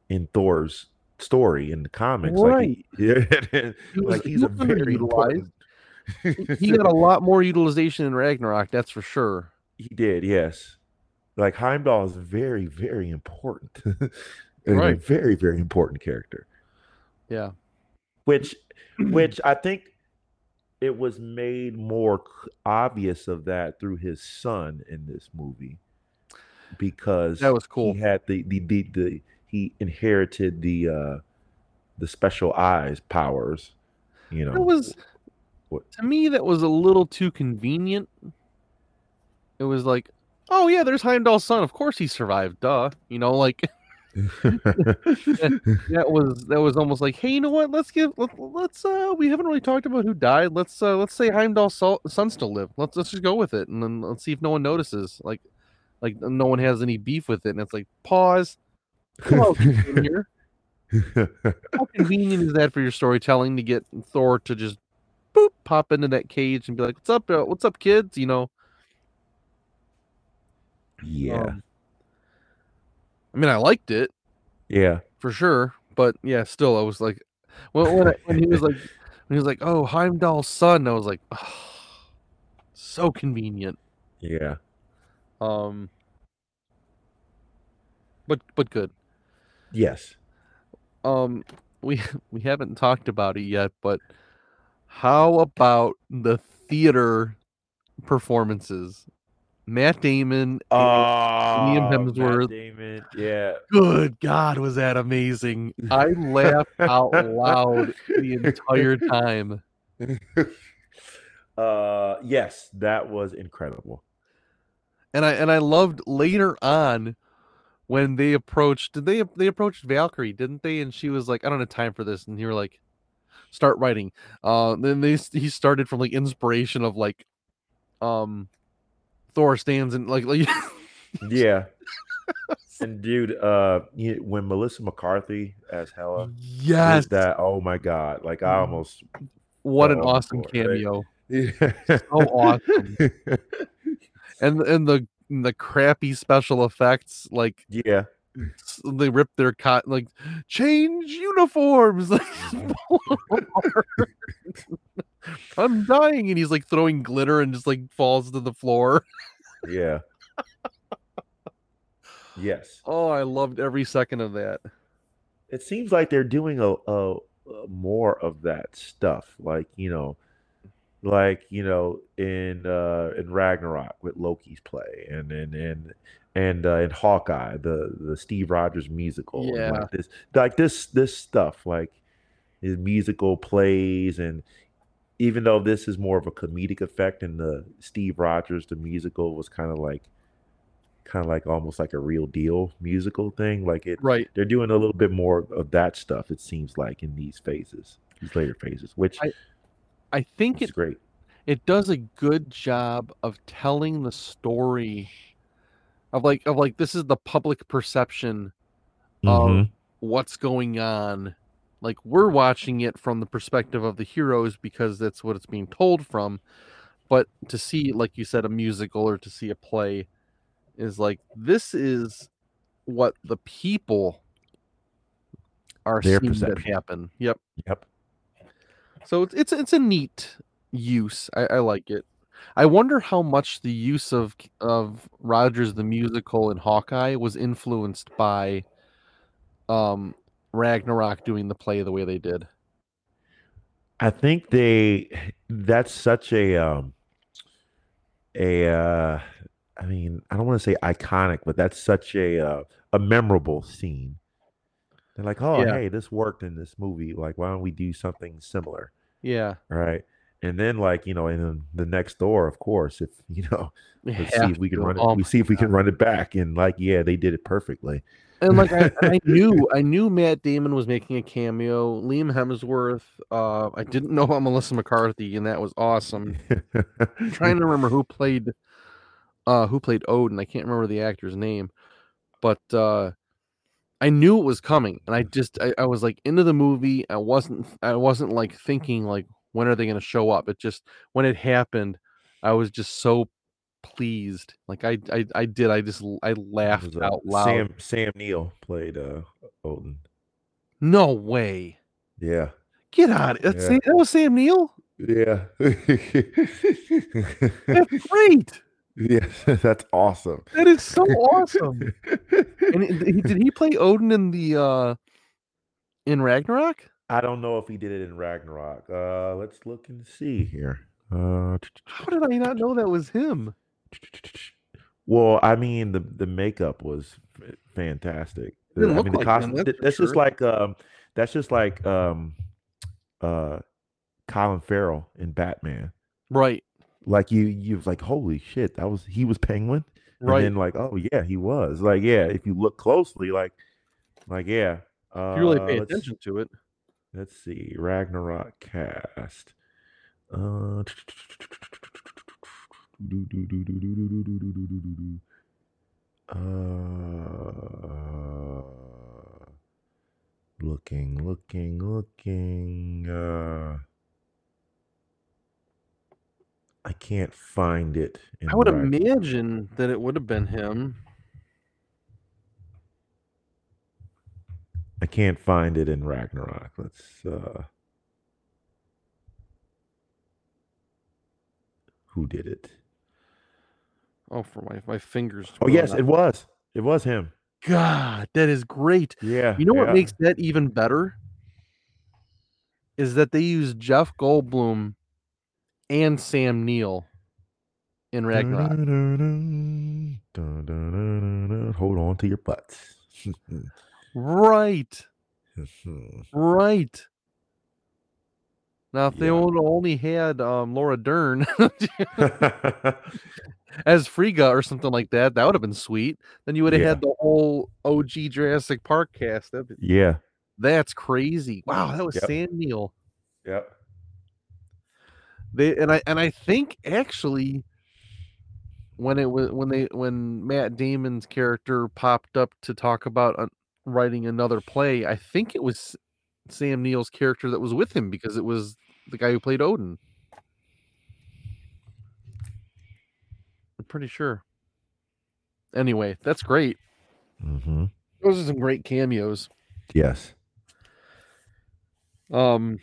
in Thor's story in the comics. Right. Like, he, yeah, like he's a very important. He got a lot more utilization in Ragnarok, that's for sure. He did, yes. Like Heimdall is very, very important. and a Right. very, very important character. Yeah. Which, which I think it was made more obvious of that through his son in this movie, because That was cool. He had the the the, the he inherited the uh the special eyes powers. You know, That was what- to me that was a little too convenient. It was like, oh yeah, there's Heimdall's son. Of course he survived. Duh. You know, like that was that was almost like, hey, you know what? Let's give let, let's uh we haven't really talked about who died. Let's uh let's say Heimdall's so- son still lived. Let's let's just go with it and then let's see if no one notices. Like like no one has any beef with it. And it's like pause. Hello, here. How convenient is that for your storytelling to get Thor to just boop pop into that cage and be like, "What's up? Uh, what's up, kids?" You know. Yeah, um, I mean, I liked it yeah. for sure, but yeah, still, I was like, when when, I, when he was like, when he was like, "Oh, Heimdall's son," I was like, oh, so convenient. Yeah. Um, but but good. Yes. Um, we we haven't talked about it yet, but how about the theater performances? Matt Damon. Oh, Liam Matt Hemsworth. Damon. Yeah. Good God, was that amazing? I laughed out loud the entire time. uh yes, that was incredible. And I and I loved later on when they approached did they they approached Valkyrie, didn't they? And she was like, I don't have time for this. And you were like, start writing. Uh then they he started from like inspiration of like um Thor stands and like like Yeah. and dude, uh you, when Melissa McCarthy as Hela yes that, oh my god, like I almost what an awesome right? cameo. yeah. So awesome. And and the the crappy special effects like yeah. they rip their cot like change uniforms i'm dying and he's like throwing glitter and just like falls to the floor Yeah. Yes. Oh, I loved every second of that. It seems like they're doing a, a, a more of that stuff. Like, you know, like, you know, in uh in Ragnarok with Loki's play and and and and uh, in Hawkeye, the the Steve Rogers musical. Yeah. like this like this this stuff, like his musical plays and even though this is more of a comedic effect and the Steve Rogers the musical was kind of like kind of like almost like a real deal musical thing like it Right. they're doing a little bit more of that stuff it seems like in these phases these later phases which I- I think is it great it does a good job of telling the story of like of like this is the public perception of Mhm. what's going on. Like we're watching it from the perspective of the heroes because that's what it's being told from. But to see, like you said, a musical or to see a play is like this is what the people are Their seeing that happen. Yep. yep So it's it's it's a neat use. I, I like it. I wonder how much the use of of Rogers the musical in Hawkeye was influenced by um Ragnarok doing the play the way they did. i think they that's such a um a uh i mean i don't want to say iconic but that's such a uh, a memorable scene they're like oh Yeah. hey this worked in this movie like why don't we do something similar Yeah. right and then like you know in the next door of course if you know we let's see if we can run it Oh we see if we God. can run it back and like yeah they did it perfectly And like I, I knew I knew Matt Damon was making a cameo. Liam Hemsworth. Uh, I didn't know about Melissa McCarthy, and that was awesome. I'm trying to remember who played uh who played Odin. I can't remember the actor's name, but uh I knew it was coming, and I just I, I was like into the movie. I wasn't I wasn't like thinking like when are they going to show up. It just when it happened, I was just so pleased. Like I I, I did. I just I laughed uh, out loud. Sam Sam Neill played uh Odin. No way. Yeah. Get out! That's Yeah. Sam, that was Sam Neill. Yeah. That's great. yes, that's awesome. That is so awesome. And he- did he play Odin in the uh in Ragnarok? I don't know if he did it in Ragnarok. Uh let's look and see here. Uh How did I not know that was him? Well, I mean the the makeup was fantastic. Uh, I mean the like costume that's that's just sure. like um that's just like um uh Colin Farrell in Batman. Right, Like you you was like holy shit, that was he was Penguin? And right. then like oh yeah, he was. Like yeah, if you look closely like like yeah. Uh if you really pay attention to it. Let's see. Ragnarok cast. Uh, uh, looking, looking, looking. Uh, I can't find it. in I would imagine that it would have been him. I can't find it in Ragnarok. Let's. uh Who did it? Oh, for my my fingers. Oh yes, it was. It was him. God, that is great. Yeah. You know what makes that even better? Is that they use Jeff Goldblum and Sam Neill in Ragnarok. Hold on to your butts. Right, right. Now, if they Yeah. would only had um, Laura Dern as Frigga or something like that, that would have been sweet. Then you would have Yeah. had the whole OG Jurassic Park cast. That'd be- yeah. that's crazy. Wow, that was Yep. Sam Neill. Yep. They and I and I think actually when it was when they when Matt Damon's character popped up to talk about uh, writing another play, I think it was Sam Neill's character that was with him because it was the guy who played Odin. I'm pretty sure. Anyway, that's great. hmm Those are some great cameos. Yes. Um,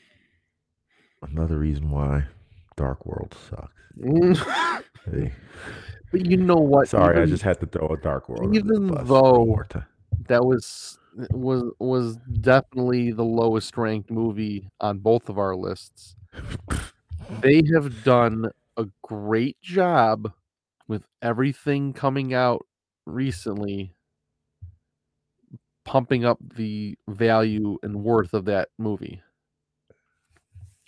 Another reason why Dark World sucks. They- But you know what? Sorry, I just had to throw a Dark World. even though- that was was was definitely the lowest ranked movie on both of our lists. They have done a great job with everything coming out recently pumping up the value and worth of that movie.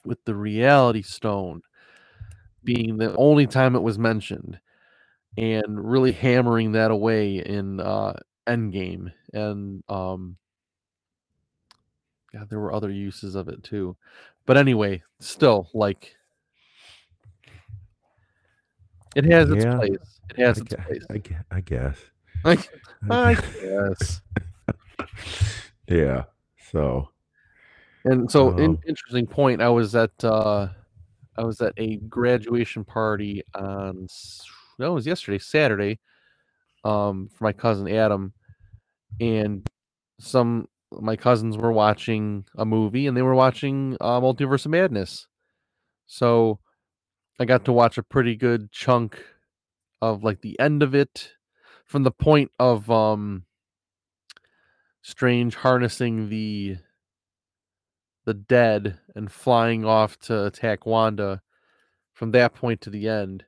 With the reality stone being the only time it was mentioned and really hammering that away in uh Endgame and um God, there were other uses of it too. But anyway, still like it has its Yeah, place. It has I, its gue- place. I, gue- I guess. Like, I guess. guess. yeah. So And so, in, Um, interesting point. I was at uh, I was at a graduation party on no, it was yesterday, Saturday, um, for my cousin Adam, and some my cousins were watching a movie, and they were watching uh, Multiverse of Madness. So, I got to watch a pretty good chunk of like the end of it, from the point of um, Strange harnessing the the dead and flying off to attack Wanda from that point to the end,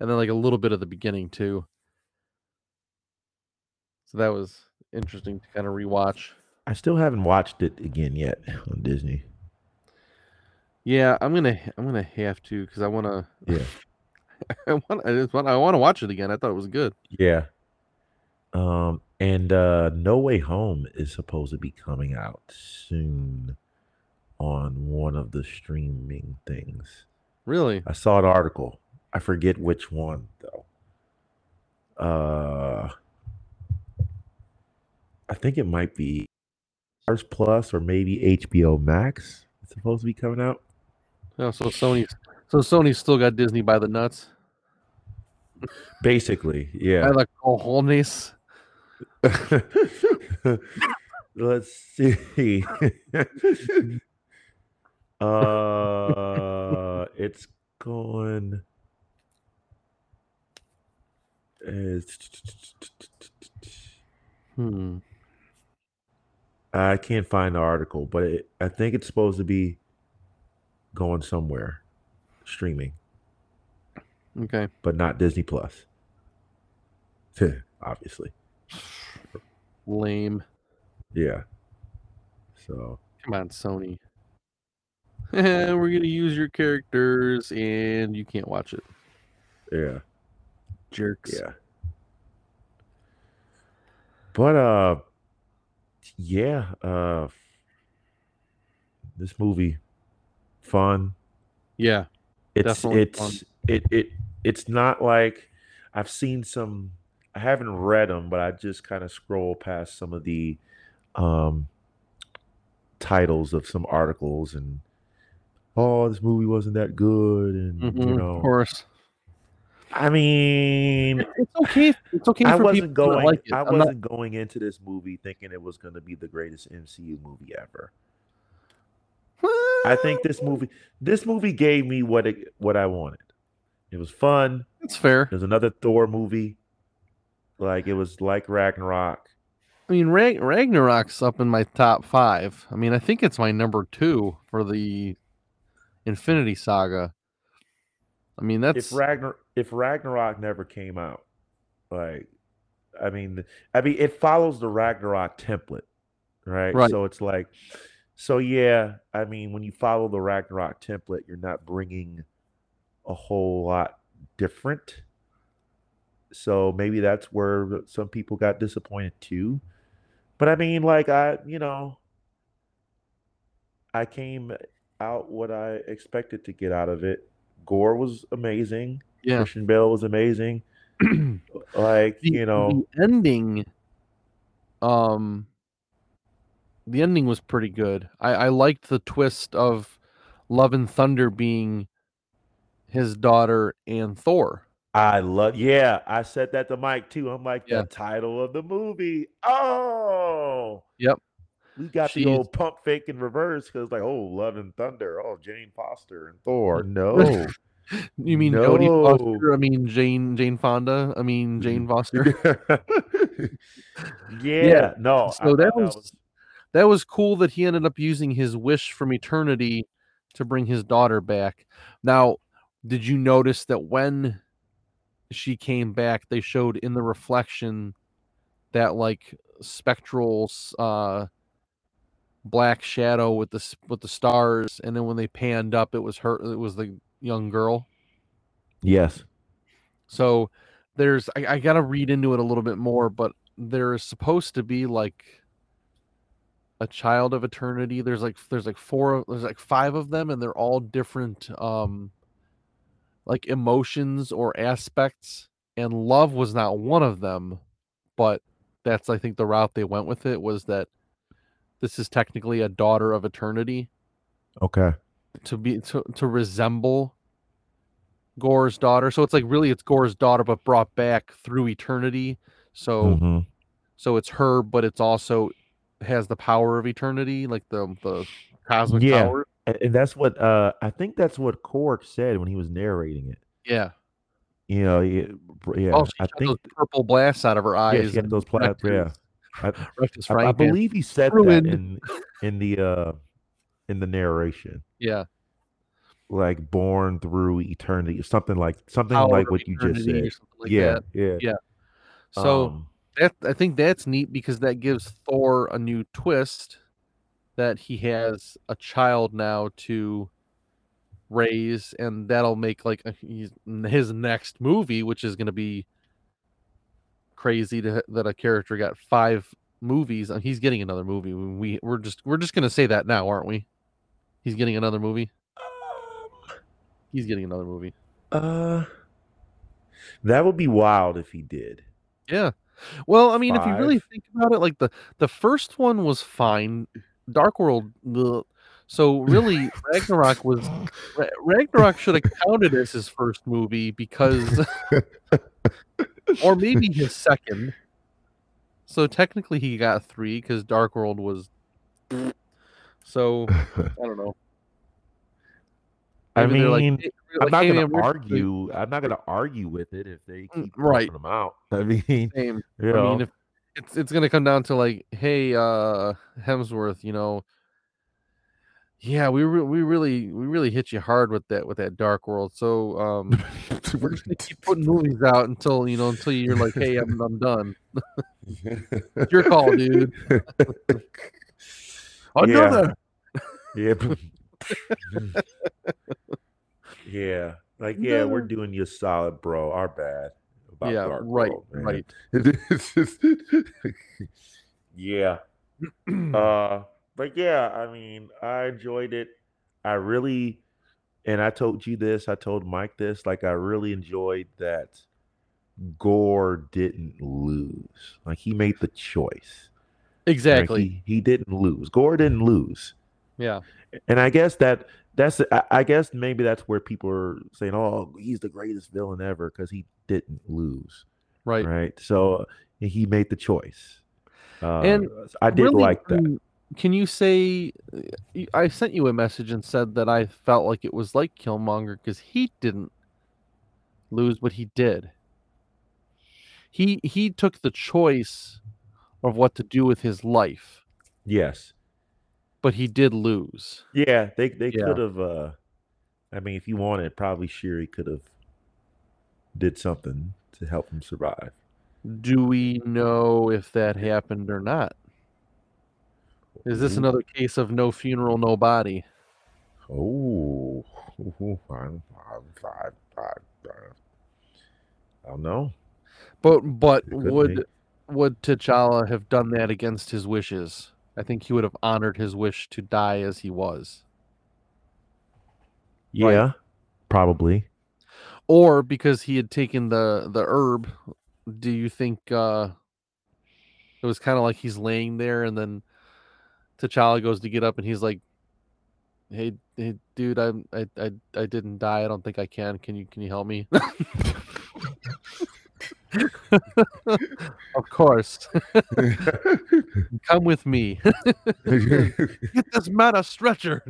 and then like a little bit of the beginning too. So that was interesting to kind of rewatch. I still haven't watched it again yet on Disney. Yeah, I'm gonna I'm gonna have to because I wanna Yeah. I want I just want I want to watch it again. I thought it was good. Yeah. Um, and uh No Way Home is supposed to be coming out soon on one of the streaming things. Really? I saw an article. I forget which one though. Uh I think it might be Stars Plus or maybe HBO Max. It's supposed to be coming out. Oh, so Sony so Sony's still got Disney by the nuts. Basically, yeah. By the cojones. Let's see. uh, it's going. It's, Hmm. I can't find the article, but it, I think it's supposed to be going somewhere, streaming, Okay. but not Disney Plus. Obviously, Lame. yeah. So Come on, Sony. We're gonna use your characters, and you can't watch it, yeah. jerks. Yeah. But uh yeah, uh this movie fun. Yeah. It's it's fun. it it it's not like I've seen some I haven't read them, but I just kind of scroll past some of the um titles of some articles and oh, this movie wasn't that good and Mhm, you know of course. I mean It's okay. It's okay I wasn't going. like it. I I'm not- wasn't going into this movie thinking it was going to be the greatest MCU movie ever. I think this movie, this movie gave me what it, what I wanted. It was fun. it's fair. There's another Thor movie. Like it was like Ragnarok. I mean, Rag- Ragnarok's up in my top five. I mean, I think it's my number two for the Infinity Saga. I mean, that's If Ragnar, if Ragnarok never came out, like, I mean, I mean, it follows the Ragnarok template, right? Right. So it's like, so yeah, I mean, when you follow the Ragnarok template, you're not bringing a whole lot different. So maybe that's where some people got disappointed too. But I mean, like, I, you know, I came out what I expected to get out of it. Gorr was amazing. yeah. Christian Bale was amazing. Like, the, you know, the ending um the ending was pretty good i i liked the twist of love and thunder being his daughter and thor I love yeah, I said that to Mike too. I'm like Yeah. the title of the movie. Oh Yep. We got She's- the old pump fake in reverse because like, oh, Love and Thunder, oh, Jane Foster and Thor. No. You mean Jodie No. Foster? I mean Jane Jane Fonda? I mean Jane Foster. yeah, no. I so thought that was that was cool that he ended up using his wish from eternity to bring his daughter back. Now, did you notice that when she came back, they showed in the reflection that like spectral uh black shadow with the with the stars and then when they panned up it was her it was the young girl. yes. So there's I, I gotta read into it a little bit more, but there is supposed to be like a child of eternity. There's like there's like four there's like five of them and they're all different um like emotions or aspects. And love was not one of them, but that's I think the route they went with it was that this is technically a daughter of eternity Okay. to be to, to resemble Gorr's daughter. So it's like really it's Gorr's daughter but brought back through eternity. So Mhm. so it's her but it's also has the power of eternity, like the the cosmic Yeah. power. And, and that's what uh I think that's what Korg said when he was narrating it. Yeah. You know, yeah, yeah. oh, she I think those purple blasts out of her eyes. yeah, she had those pla- yeah. I, I, I believe he said Ruined. that in in the uh in the narration. Yeah. Like born through eternity or something like something Power like what you just said. like yeah, that. yeah. Yeah. So Um, that I think that's neat because that gives Thor a new twist that he has a child now to raise, and that'll make like a, his next movie, which is going to be crazy to, that a character got five movies. and He's getting another movie. We we're just we're just going to say that now, aren't we? He's getting another movie. He's getting another movie. uh that would be wild if he did. Yeah. Well, I mean, if you really think about it, like the the first one was fine. Dark World, ugh. so really Ragnarok was Ragnarok should have counted as his first movie because, or maybe his second. So technically, he got three because Dark World was. So I don't know. I Maybe they're like, mean, "Hey," I'm like, not "Hey, gonna man, we're- argue. I'm not gonna argue with it if they Mm, keep right. pumping them out. I mean, Same. you I mean, if it's it's gonna come down to like, hey, uh, Hemsworth, you know, yeah, we re- we really we really hit you hard with that with that Dark World. So um, we're just gonna keep putting movies out until you know until you're like, hey, I'm I'm done. It's your call, dude. Another. yeah, but- yeah, like yeah, we're doing you a solid, bro. Our bad. About Yeah, Dark right, World, right. Yeah. Uh, but yeah, I mean, I enjoyed it. I really, and I told you this, I told Mike this, like I really enjoyed that Gorr didn't lose. Like he made the choice. Like, exactly. he, he didn't lose. Gorr didn't lose. Yeah. And I guess that that's I, I guess maybe that's where people are saying, "Oh, he's the greatest villain ever" because he didn't lose, Right. right? So he made the choice. Uh, And I did Really, like that. Can you say I sent you a message and said that I felt like it was like Killmonger because he didn't lose, but he did. He he took the choice of what to do with his life, Yes. but he did lose. Yeah, they they Yeah. could have. uh I mean, if you wanted, probably Shuri could have did something to help him survive. Do we know if that happened or not? Is this another case of no funeral, no body? Oh. I don't know. But but would be. would T'Challa have done that against his wishes? I think he would have honored his wish to die as he was. Right. Yeah, probably. Or because he had taken the the herb, do you think uh it was kind of like he's laying there and then T'Challa goes to get up and he's like, "Hey, hey dude, I'm, I, I, I didn't die. I don't think I can. Can you, can you help me?" of course. Come with me. Get this man a stretcher.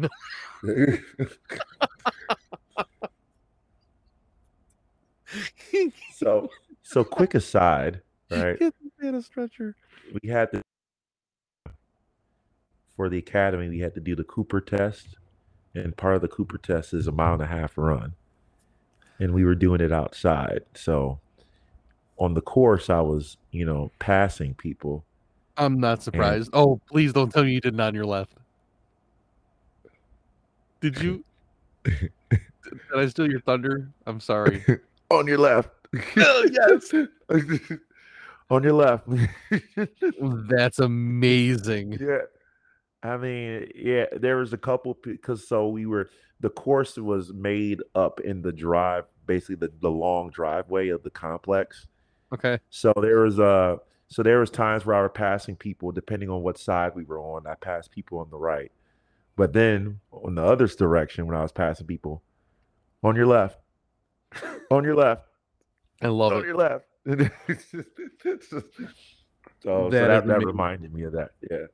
so, so quick aside, right? Get this man a stretcher. We had this for the academy. We had to do the Cooper test, and part of the Cooper test is a mile and a half run, and we were doing it outside. So on the course, I was you know passing people. I'm not surprised. oh, please don't tell me you did not on your left. Did you? did I steal your thunder? I'm sorry. on your left. Oh, yes. on your left. That's amazing. yeah. I mean, yeah, there was a couple because so we were the course was made up in the drive, basically the, the long driveway of the complex. Okay. So there was uh so there was times where I was passing people depending on what side we were on. I passed people on the right. But then on the other direction when I was passing people, on your left. on your left. I love on it. On your left. so so That that, is that reminded me of that. Yeah.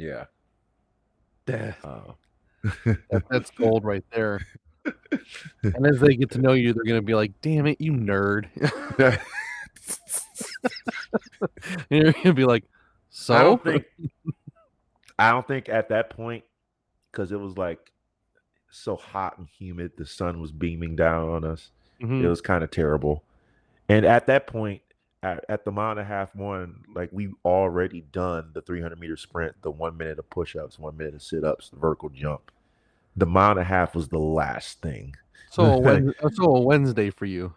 Yeah. That- Uh, that- that's gold right there. And as they get to know you, they're gonna be like, "Damn it, you nerd!" and you're gonna be like, "So." I don't think I don't think at that point because it was like so hot and humid, the sun was beaming down on us. Mhm. It was kind of terrible. And at that point, at, at the mile and a half one, like we already done the 300 meter sprint, the one minute of push ups, one minute of sit ups, the vertical jump. The mile and a half was the last thing. So a Wednesday, uh, so a Wednesday for you.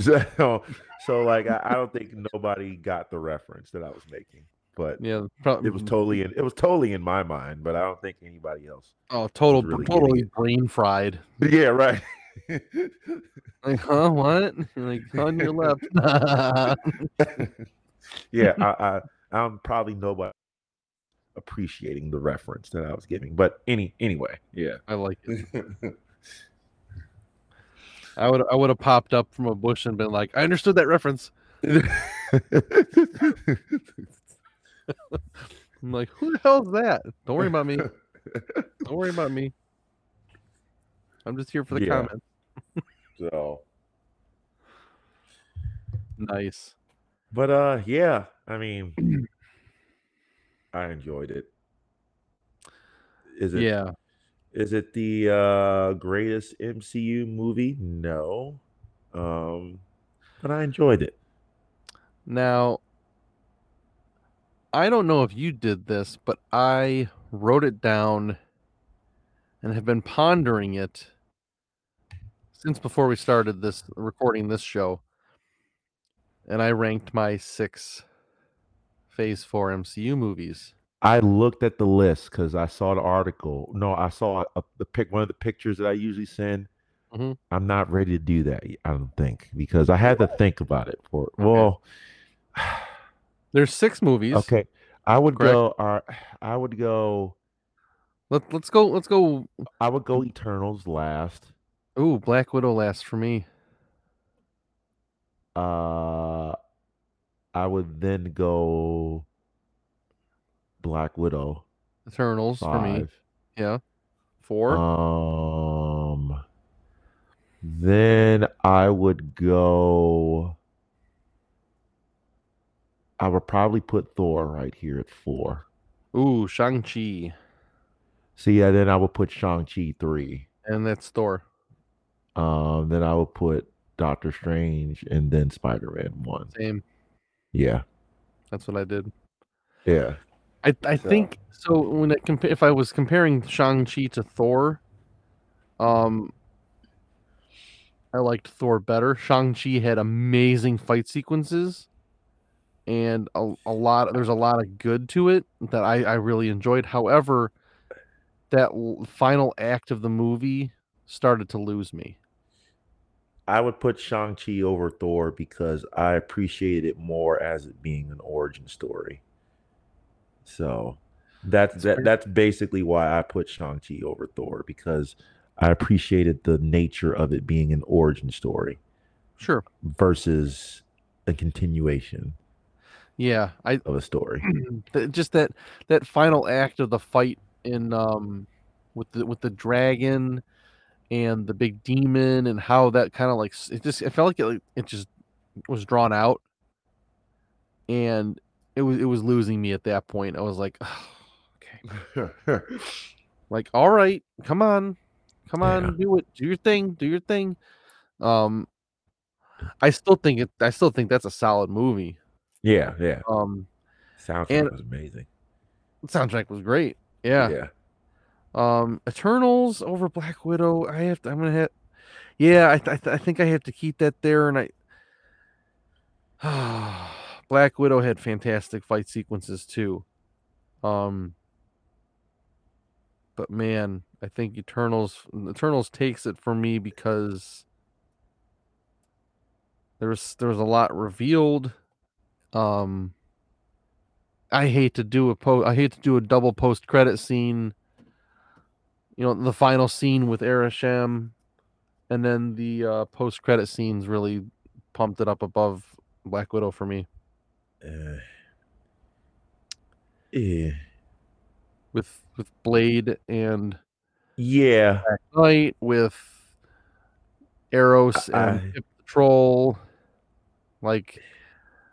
so, so like I, I don't think nobody got the reference that I was making, but Yeah, probably. it was totally in it was totally in my mind, but I don't think anybody else. Oh, total, really totally brain fried. Yeah, right. Like, huh? What? Like on your left. yeah, I, I I'm probably nobody appreciating the reference that I was giving. But any anyway, yeah. I like it. I would I would have popped up from a bush and been like, I understood that reference. I'm like, who the hell is that? Don't worry about me. Don't worry about me. I'm just here for the Yeah. comments. so Nice. but uh yeah, I mean I enjoyed it. Is it Yeah. is it the uh greatest MCU movie? No. Um but I enjoyed it. Now, I don't know if you did this, but I wrote it down and have been pondering it since before we started this recording this show. And I ranked my six Phase 4 MCU movies. I looked at the list because I saw the article. No, I saw a, the pic, one of the pictures that I usually send. Mhm. I'm not ready to do that. I don't think because I had to think about it. For well, There's six movies. okay, I would Correct. go. Uh, I would go. Let, let's go. Let's go. I would go Eternals last. Ooh, Black Widow last for me. Uh, I would then go Black Widow Eternals for me. Yeah. Four. Um, then I would go. I would probably put Thor right here at four. Ooh, Shang-Chi. See, yeah, then I would put Shang Chi three. And that's Thor. Um, then I would put Doctor Strange and then Spider Man one. Same. Yeah, That's what I did. yeah. I, I So- think so. When it compa- if I was comparing Shang Chi to Thor, um, I liked Thor better. Shang Chi had amazing fight sequences, and a, a lot. There's a lot of good to it that I I really enjoyed. However, that l- final act of the movie started to lose me. I would put Shang Chi over Thor because I appreciated it more as it being an origin story. So that's That's that. That's basically why I put Shang Chi over Thor because I appreciated the nature of it being an origin story Sure. versus a continuation Yeah, I of a story. just that that final act of the fight in um with the with the dragon and the big demon and how that kind of like it just it felt like it, like, it just was drawn out, and it was it was losing me at that point. I was like, okay, like all right, come on, come on, Yeah. do it, do your thing, do your thing. Um, I still think it. I still think that's a solid movie. yeah, yeah. Um, Soundtrack was amazing. the soundtrack was great. Yeah. yeah. Um, Eternals over Black Widow. I have to. I'm gonna have. Yeah, I th- I, th- I think I have to keep that there, and I. Black Widow had fantastic fight sequences too. Um. But man, I think Eternals Eternals takes it for me because there was there was a lot revealed. Um. I hate to do a po- I hate to do a double post credit scene you know the final scene with Arishem, and then the uh, post credit scenes really pumped it up above Black Widow for me. Uh, yeah. With with Blade and Yeah. Knight, with Eros and Hip Patrol, like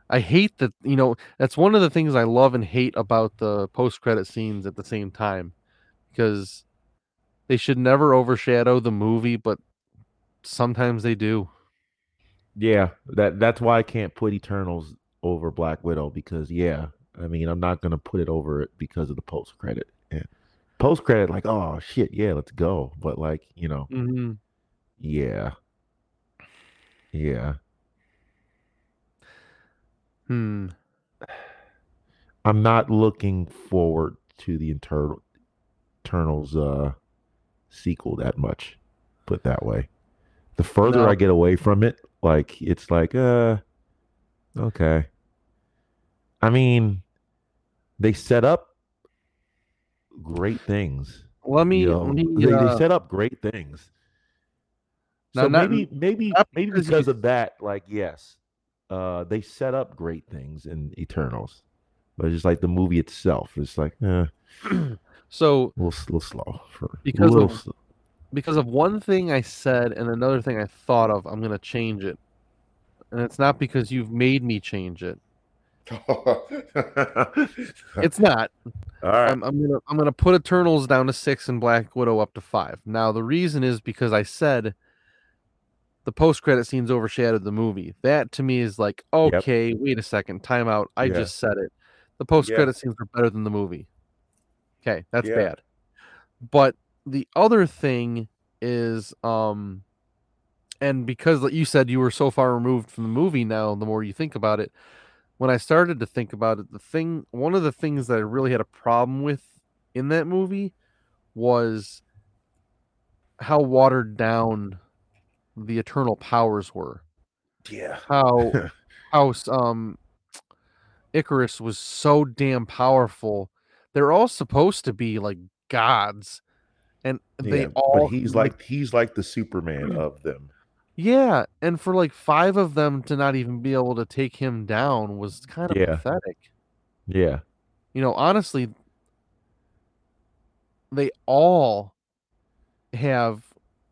I hate that. You know that's one of the things I love and hate about the post credit scenes at the same time, because they should never overshadow the movie, but sometimes they do. Yeah. That that's why I can't put Eternals over Black Widow because yeah, I mean I'm not gonna put it over it because of the post credit. Yeah. Post credit, like, oh shit, yeah, let's go. But like, you know, Mm-hmm. yeah. Yeah. Hmm. I'm not looking forward to the internal Eternals uh sequel that much. Put that way. The further No. I get away from it, like it's like uh okay. I mean, they set up great things. Let me. you know? let me, they, they uh, set up great things. So not- maybe maybe maybe because of that, like yes, uh, they set up great things in Eternals, but it's just like the movie itself. It's like eh, so a little, s- little slow for Because of- because of one thing I said and another thing I thought of, I'm gonna change it, and it's not because you've made me change it. It's not. All right. I'm, I'm gonna I'm gonna put Eternals down to six and Black Widow up to five. Now the reason is because I said the post credit scenes overshadowed the movie. That to me is like Yep. okay, wait a second, time out. I Yeah. just said it. The post credit scenes are better than the movie. Okay, that's Yeah. bad. But the other thing is um and because like you said you were so far removed from the movie now the more you think about it when i started to think about it the thing one of the things that i really had a problem with in that movie was how watered down the eternal powers were yeah. how how um ikaris was so damn powerful they're all supposed to be like gods and they Yeah, all but he's like he's like the Superman of them. Yeah, and for like five of them to not even be able to take him down was kind of Yeah. pathetic. Yeah. You know, honestly, they all have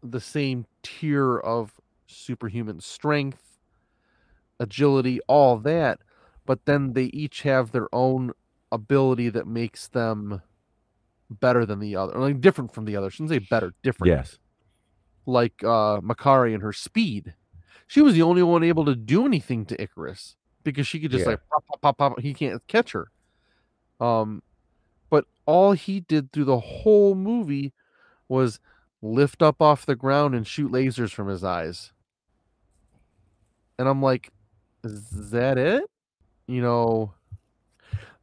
the same tier of superhuman strength, agility, all that, but then they each have their own ability that makes them better than the other, like different from the other. I shouldn't say better, different. Yes. like uh Makkari and her speed. She was the only one able to do anything to Ikaris because she could just Yeah. like pop, pop, pop, pop. He can't catch her. Um, but all he did through the whole movie was lift up off the ground and shoot lasers from his eyes. And I'm like, is that it? You know,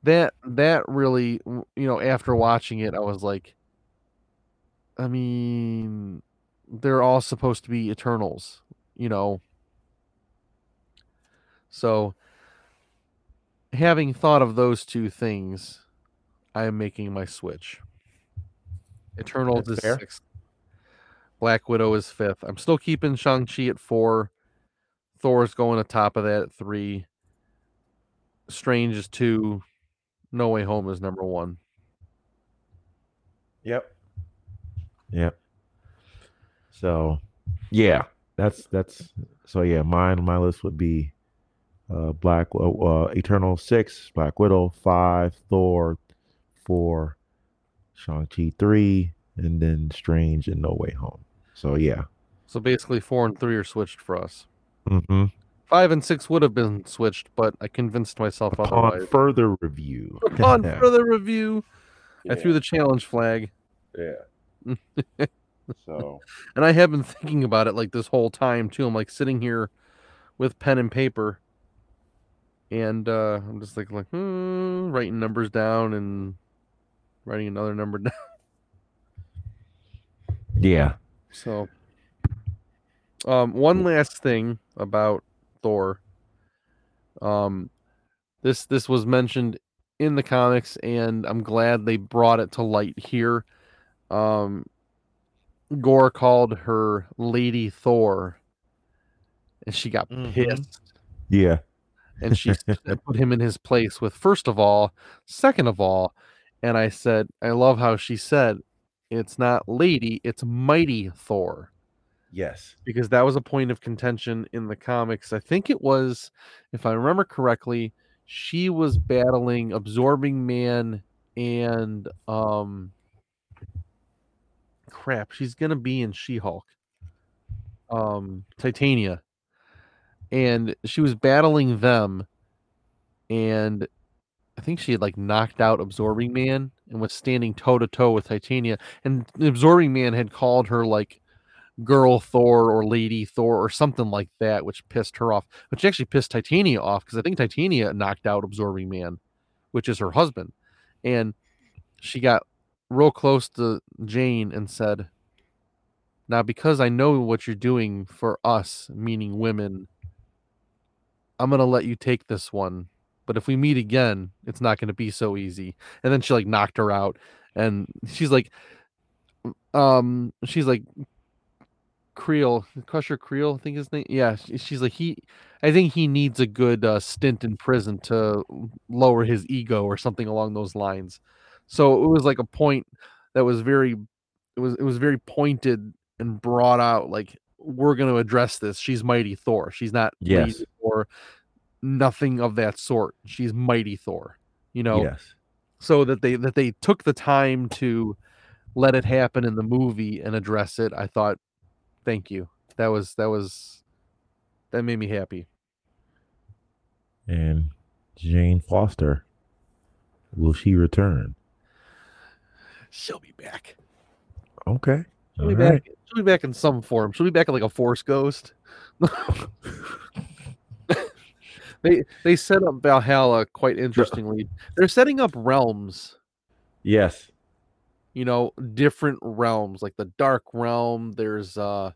that that really, you know, after watching it, I was like, I mean, they're all supposed to be Eternals, you know. So, having thought of those two things, I am making my switch. Eternals That's is fair. sixth. Black Widow is fifth. I'm still keeping Shang-Chi at four. Thor's going atop of that at three. Strange is two. No Way Home is number one. Yep. Yep. So, yeah, that's that's so yeah. Mine my list would be uh, Black uh, uh, Eternal six, Black Widow five, Thor four, Shang Chi three, and then Strange and No Way Home. So yeah. So basically, four and three are switched for us. Mm-hmm. Five and six would have been switched, but I convinced myself Upon otherwise. further review. Upon further review, I threw the challenge flag, Yeah. so and I have been thinking about it like this whole time too. I'm like sitting here with pen and paper, and uh, I'm just like like hmm, writing numbers down and writing another number down. yeah. So, um, one last thing about Thor. Um, this this was mentioned in the comics, and I'm glad they brought it to light here. Um, Gorr called her Lady Thor, and she got Mhm. pissed, Yeah. and she put him in his place with first of all, second of all, and I said, I love how she said, "It's not Lady, it's Mighty Thor." Yes. because that was a point of contention in the comics. I think it was, if I remember correctly, she was battling Absorbing Man and um crap, she's gonna be in She-Hulk. Um Titania. And she was battling them and I think she had like knocked out Absorbing Man and was standing toe to toe with Titania. And Absorbing Man had called her like girl Thor or lady Thor or something like that, which pissed her off. Which actually pissed Titania off because I think Titania knocked out Absorbing Man, which is her husband. And she got real close to Jane and said, Now, because I know what you're doing for us, meaning women, I'm going to let you take this one. But if we meet again, it's not going to be so easy. And then she like knocked her out. And she's like, um, she's like, Creel, Crusher Creel, I think his name. Yeah, she's like he. I think he needs a good uh, stint in prison to lower his ego or something along those lines. So it was like a point that was very, it was it was very pointed and brought out. Like we're going to address this. She's mighty Thor. She's not Yes. Thor. Nothing of that sort. She's mighty Thor. You know Yes. so that they that they took the time to let it happen in the movie and address it i thought thank you that was that was that made me happy And Jane Foster. Will she return? she'll be back Okay. she'll be All back she'll be back in some form she'll be back in like a force ghost they they set up valhalla quite interestingly they're setting up realms Yes. You know different realms like the dark realm there's uh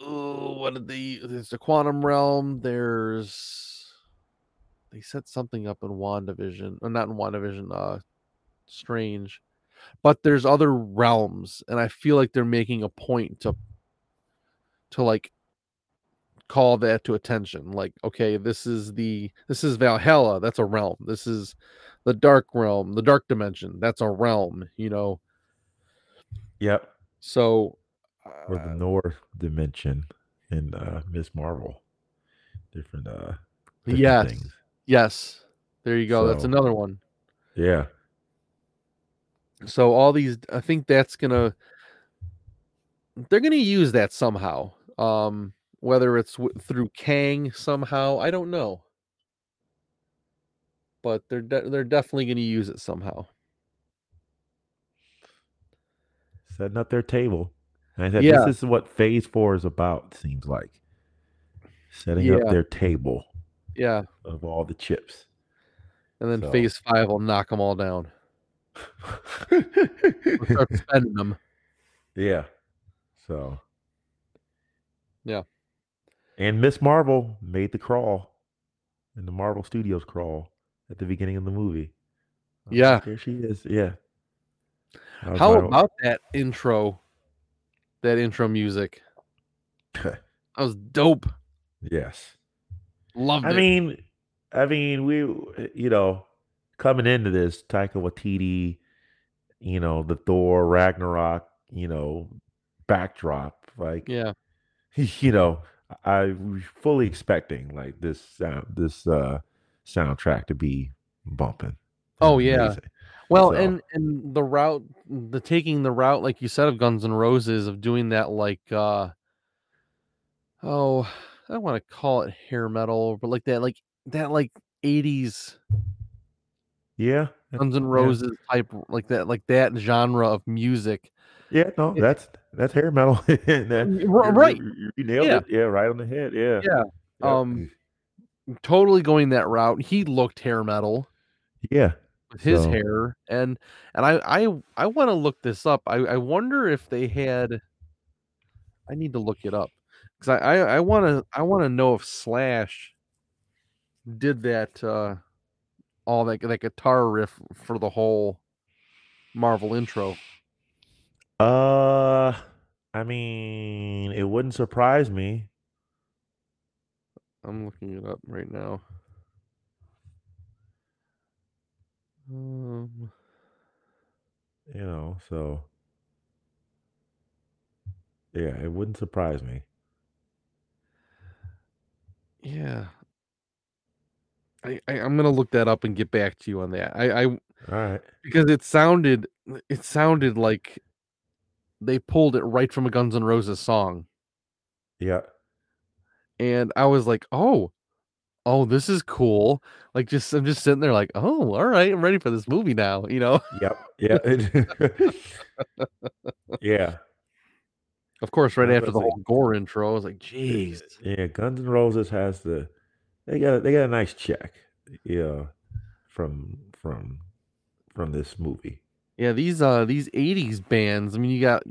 oh, what did they there's the quantum realm there's they set something up in wandavision or not in wandavision uh strange but there's other realms and i feel like they're making a point to to like call that to attention like okay this is the this is valhalla that's a realm this is the dark realm the dark dimension that's a realm you know Yep. so Or the uh, Noor dimension in uh, Miss Marvel. Different uh different yes things. yes there you go that's another one Yeah. so all these i think that's gonna they're gonna use that somehow um whether it's w- through kang somehow i don't know but they're de- they're definitely gonna use it somehow Setting up their table. And I said Yeah. this is what phase four is about, seems like. Setting Yeah. up their table yeah of all the chips. and then So- phase five will knock them all down We'll start spending them yeah. So Yeah. And Miss Marvel made the crawl in the Marvel Studios crawl at the beginning of the movie. Yeah. like, there she is. Yeah. How about that intro that intro music that was dope yes. loved I it mean, I mean, we, you know, coming into this, Taika Waititi, you know, the Thor Ragnarok, you know, backdrop, like, yeah you know, I was fully expecting like this sound this uh soundtrack to be bumping. Oh yeah. Amazing. Well, So and and the route the taking the route like you said of Guns N' Roses of doing that like uh oh, I don't want to call it hair metal, but like that like that like 80s yeah, yeah, Guns N' yeah. Roses type like that like that genre of music. Yeah, no, It, that's that's hair metal. That you right. you you nailed Yeah. it. Yeah, right on the head. Yeah. Yeah. Um totally going that route. He looked hair metal Yeah. with his So hair and and I I I want to look this up. I I wonder if they had I need to look it up because I I, I want to I want to know if Slash did that uh all that that guitar riff for the whole Marvel intro. Uh I mean, it wouldn't surprise me. I'm looking it up right now. Um, You know, so yeah, it wouldn't surprise me. yeah, I, I I'm gonna look that up and get back to you on that. I I All right. because it sounded it sounded like they pulled it right from a Guns N' Roses song, Yeah. and I was like, oh, oh, this is cool. Like just I'm just sitting there like, oh, all right, I'm ready for this movie now. You know. Yep. Yeah. yeah. Of course, right after the whole Gorr intro, I was like, jeez. yeah, Guns N' Roses has the they got they got a nice check, yeah, from from from this movie. Yeah, these uh these 80s bands. I mean, you got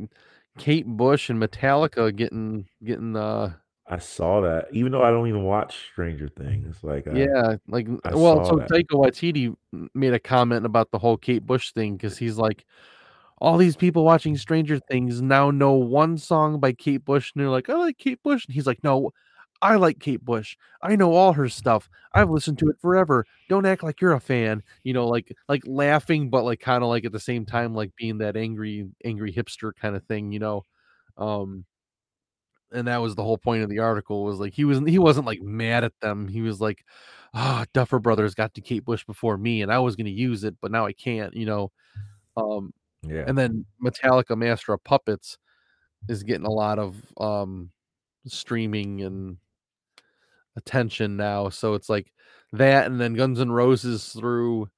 Kate Bush and Metallica getting getting uh I saw that, even though I don't even watch Stranger Things. Like I, yeah, like I well, so that. Taika Waititi made a comment about the whole Kate Bush thing because he's like, all these people watching Stranger Things now know one song by Kate Bush, and they're like, I like Kate Bush, and he's like, no, I like Kate Bush. I know all her stuff. I've listened to it forever. Don't act like you're a fan. You know, like like laughing, but like kind of like at the same time, like being that angry, angry hipster kind of thing, you know. Um, and that was the whole point of the article was like he was he wasn't like mad at them. He was like, ah, Duffer Brothers got to Kate Bush before me, and I was gonna use it, but now I can't, you know. Um, Yeah, and then Metallica Master of Puppets is getting a lot of um streaming and attention now. So it's like that and then Guns N' Roses through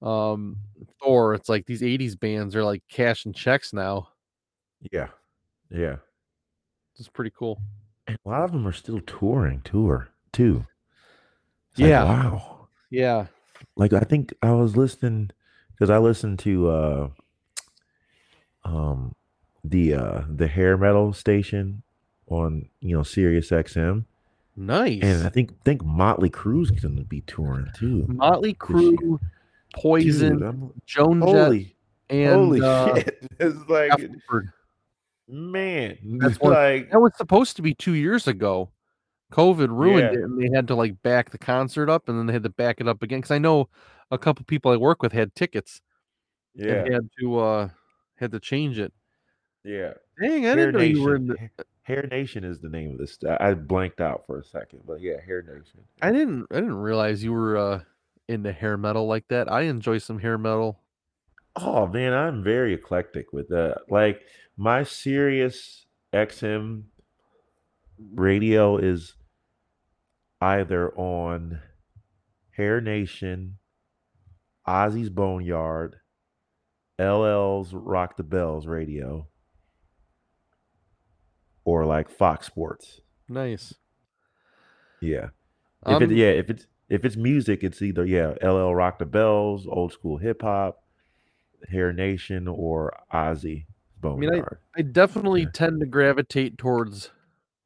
um Thor. It's like these 80s bands are like cashing checks now. yeah, yeah. It's pretty cool. And a lot of them are still touring, tour too. It's Yeah. like, wow. Yeah. Like I think I was listening because I listened to uh um the uh the hair metal station on you know Sirius XM. Nice. And I think think Motley Crue's gonna be touring too. Motley. Crue, Poison, Dude, Joan Jett, and holy uh, shit. It's like man, That's one- like That was supposed to be two years ago. COVID ruined Yeah. it, and they had to like back the concert up, and then they had to back it up again. Because I know a couple people I work with had tickets yeah, and had to uh had to change it. yeah. Dang, I didn't know you were in. The, Hair Nation is the name of this. I blanked out for a second, but yeah, Hair Nation. I didn't. I didn't realize you were uh into hair metal like that. I enjoy some hair metal. Oh man, I'm very eclectic with that. Like my Sirius XM radio is either on Hair Nation, Ozzy's Boneyard, LL's Rock the Bells radio, or like Fox Sports. Nice. Yeah. If it Um, yeah, if it's if it's music, it's either yeah, LL Rock the Bells, old school hip hop, Hair Nation, or Ozzy I mean, Boneyard. I definitely Yeah. tend to gravitate towards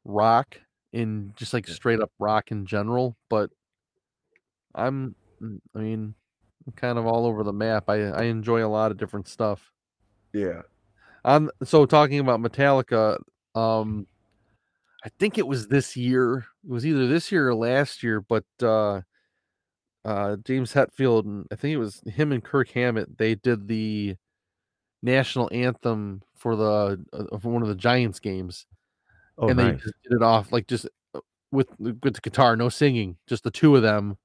rock and just like straight up rock in general, but I'm I mean, I'm kind of all over the map. I I enjoy a lot of different stuff. Yeah. Um so talking about Metallica, um I think it was this year. It was either this year or last year, but uh uh James Hetfield and I think it was him and Kirk Hammett, they did the national anthem for the uh, for one of the Giants games. Oh, and they just did it off like just uh, with with the guitar, no singing, just the two of them.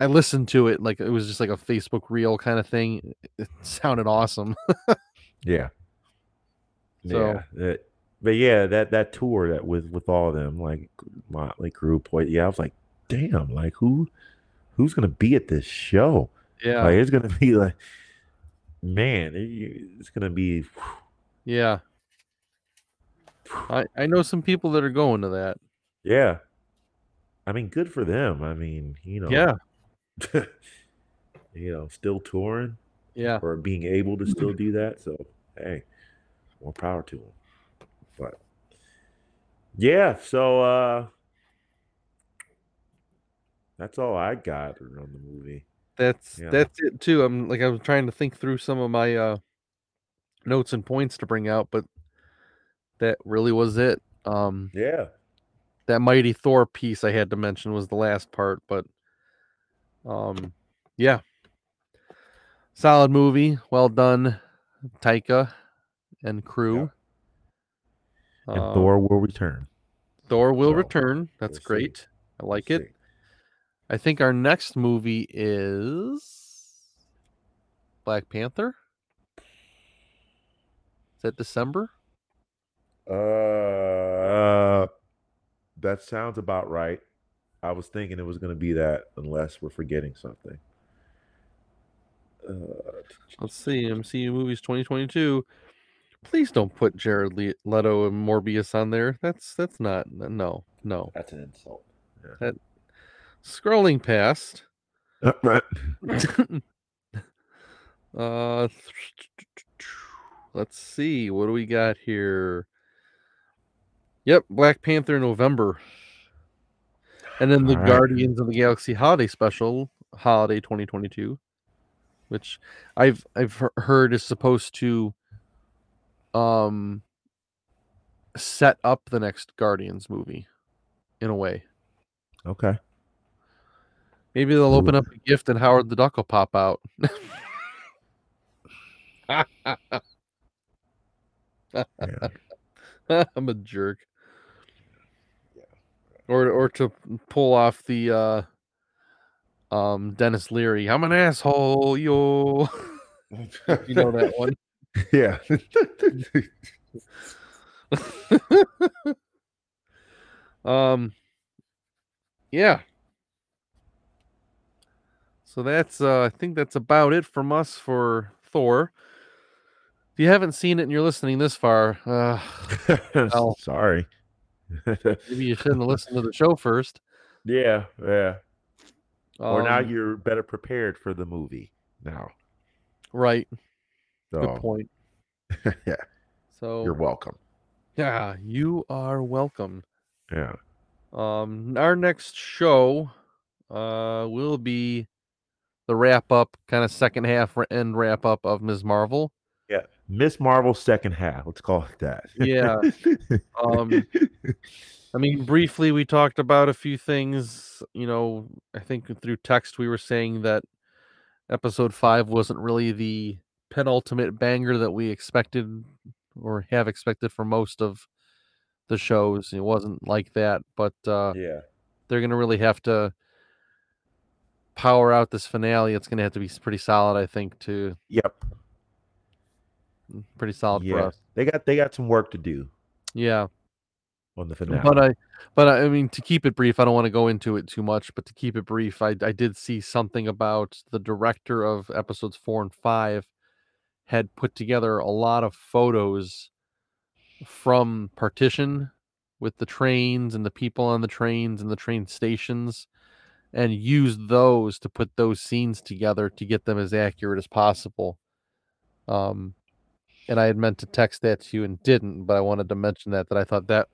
I listened to it like it was just like a Facebook reel kind of thing. It sounded awesome. Yeah. So- yeah. that- but yeah, that that tour that with with all of them, like Motley Crue, Poison. Yeah, I was like, damn, like who who's gonna be at this show? Yeah, Like it's gonna be like, man, it's gonna be. yeah. I I know some people that are going to that. Yeah. I mean, good for them. I mean, you know. Yeah, you know, still touring yeah. or being able to still do that. So, hey, more power to them. Yeah, so uh that's all I got around the movie. That's Yeah. that's it too. I'm like I was trying to think through some of my uh notes and points to bring out, but that really was it. Um Yeah. that mighty Thor piece I had to mention was the last part, but um yeah. Solid movie, well done, Taika and crew. And Um, Thor will return. Thor will so, return. That's we'll see. great. I like We'll it. see. I think our next movie is Black Panther. Is that December? Uh that sounds about right. I was thinking it was going to be that unless we're forgetting something. Uh, Let's see. MCU movies 2022. Please don't put Jared Leto and Morbius on there. That's that's not no no. that's an insult. That Scrolling past. right. uh, let's see. What do we got here? Yep, Black Panther November. And then the All right. Guardians of the Galaxy Holiday Special, Holiday 2022, which I've I've heard is supposed to um set up the next Guardians movie in a way. Okay. Maybe they'll open up a gift and Howard the Duck will pop out. I'm a jerk. Or or to pull off the uh um Denis Leary. I'm an asshole, yo. you know that one. Yeah. Um yeah. So that's uh I think that's about it from us for Thor. If you haven't seen it and you're listening this far, uh Well. Sorry. maybe you shouldn't listen to the show first. yeah, yeah. or now Um, you're better prepared for the movie now. right. So Good point. yeah, So you're welcome. yeah, you are welcome. Yeah. Um, our next show uh will be the wrap up, kind of second half end wrap up of Ms. Marvel. Yeah. Miss Marvel second half. Let's call it that. Yeah. Um, I mean, briefly, we talked about a few things. You know, I think through text we were saying that episode five wasn't really the penultimate banger that we expected or have expected for most of the shows. It wasn't like that, but uh, yeah. they're going to really have to power out this finale. It's going to have to be pretty solid, I think, to Yep. pretty solid for Yeah. us. They got they got some work to do Yeah. on the finale. But I, but I, I mean, to keep it brief, I don't want to go into it too much. But to keep it brief, I, I did see something about the director of episodes four and five had put together a lot of photos from partition with the trains and the people on the trains and the train stations and used those to put those scenes together to get them as accurate as possible. Um and i had meant to text that to you and didn't but i wanted to mention that that i thought that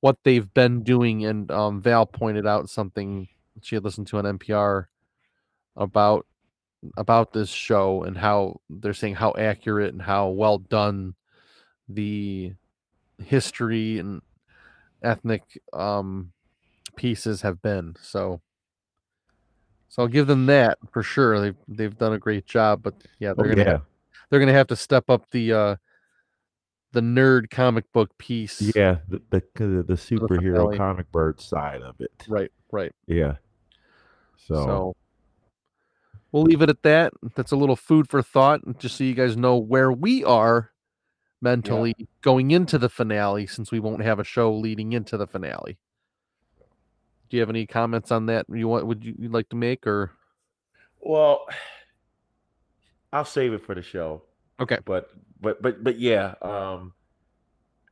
what they've been doing and um val pointed out something she had listened to on npr about about this show and how they're saying how accurate and how well done the history and ethnic um pieces have been so so I'll give them that for sure they've they've done a great job but yeah Oh, they're gonna yeah. have, they're gonna have to step up the uh the nerd comic book piece. Yeah, the the, the, the superhero comic bird side of it. Right, right. Yeah. So, So we'll leave it at that. That's a little food for thought, just so you guys know where we are mentally going into the finale, since we won't have a show leading into the finale. Do you have any comments on that? You want? Would you like to make or? well, I'll save it for the show. Okay. But but but but yeah, um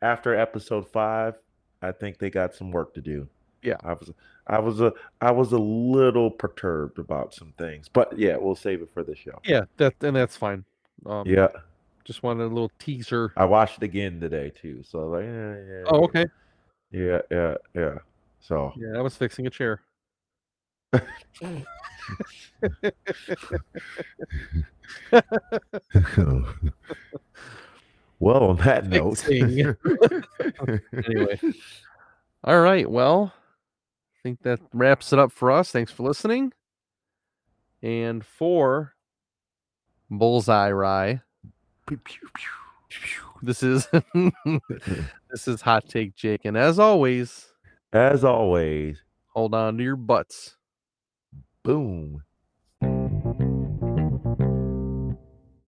after episode 5, I think they got some work to do. Yeah. I was I was a I was a little perturbed about some things. But yeah, we'll save it for the show. Yeah, that and that's fine. Um, Yeah. Just wanted a little teaser. I watched it again today too. So like yeah, yeah. Oh, yeah. okay. Yeah, yeah, yeah. So Yeah, I was fixing a chair. well, on that note. Anyway. All right. Well, think that wraps it up for us. Thanks for listening. And for Bullseye Rye, this is this is Hot Take Jake. And as always, As always, hold on to your butts. boom.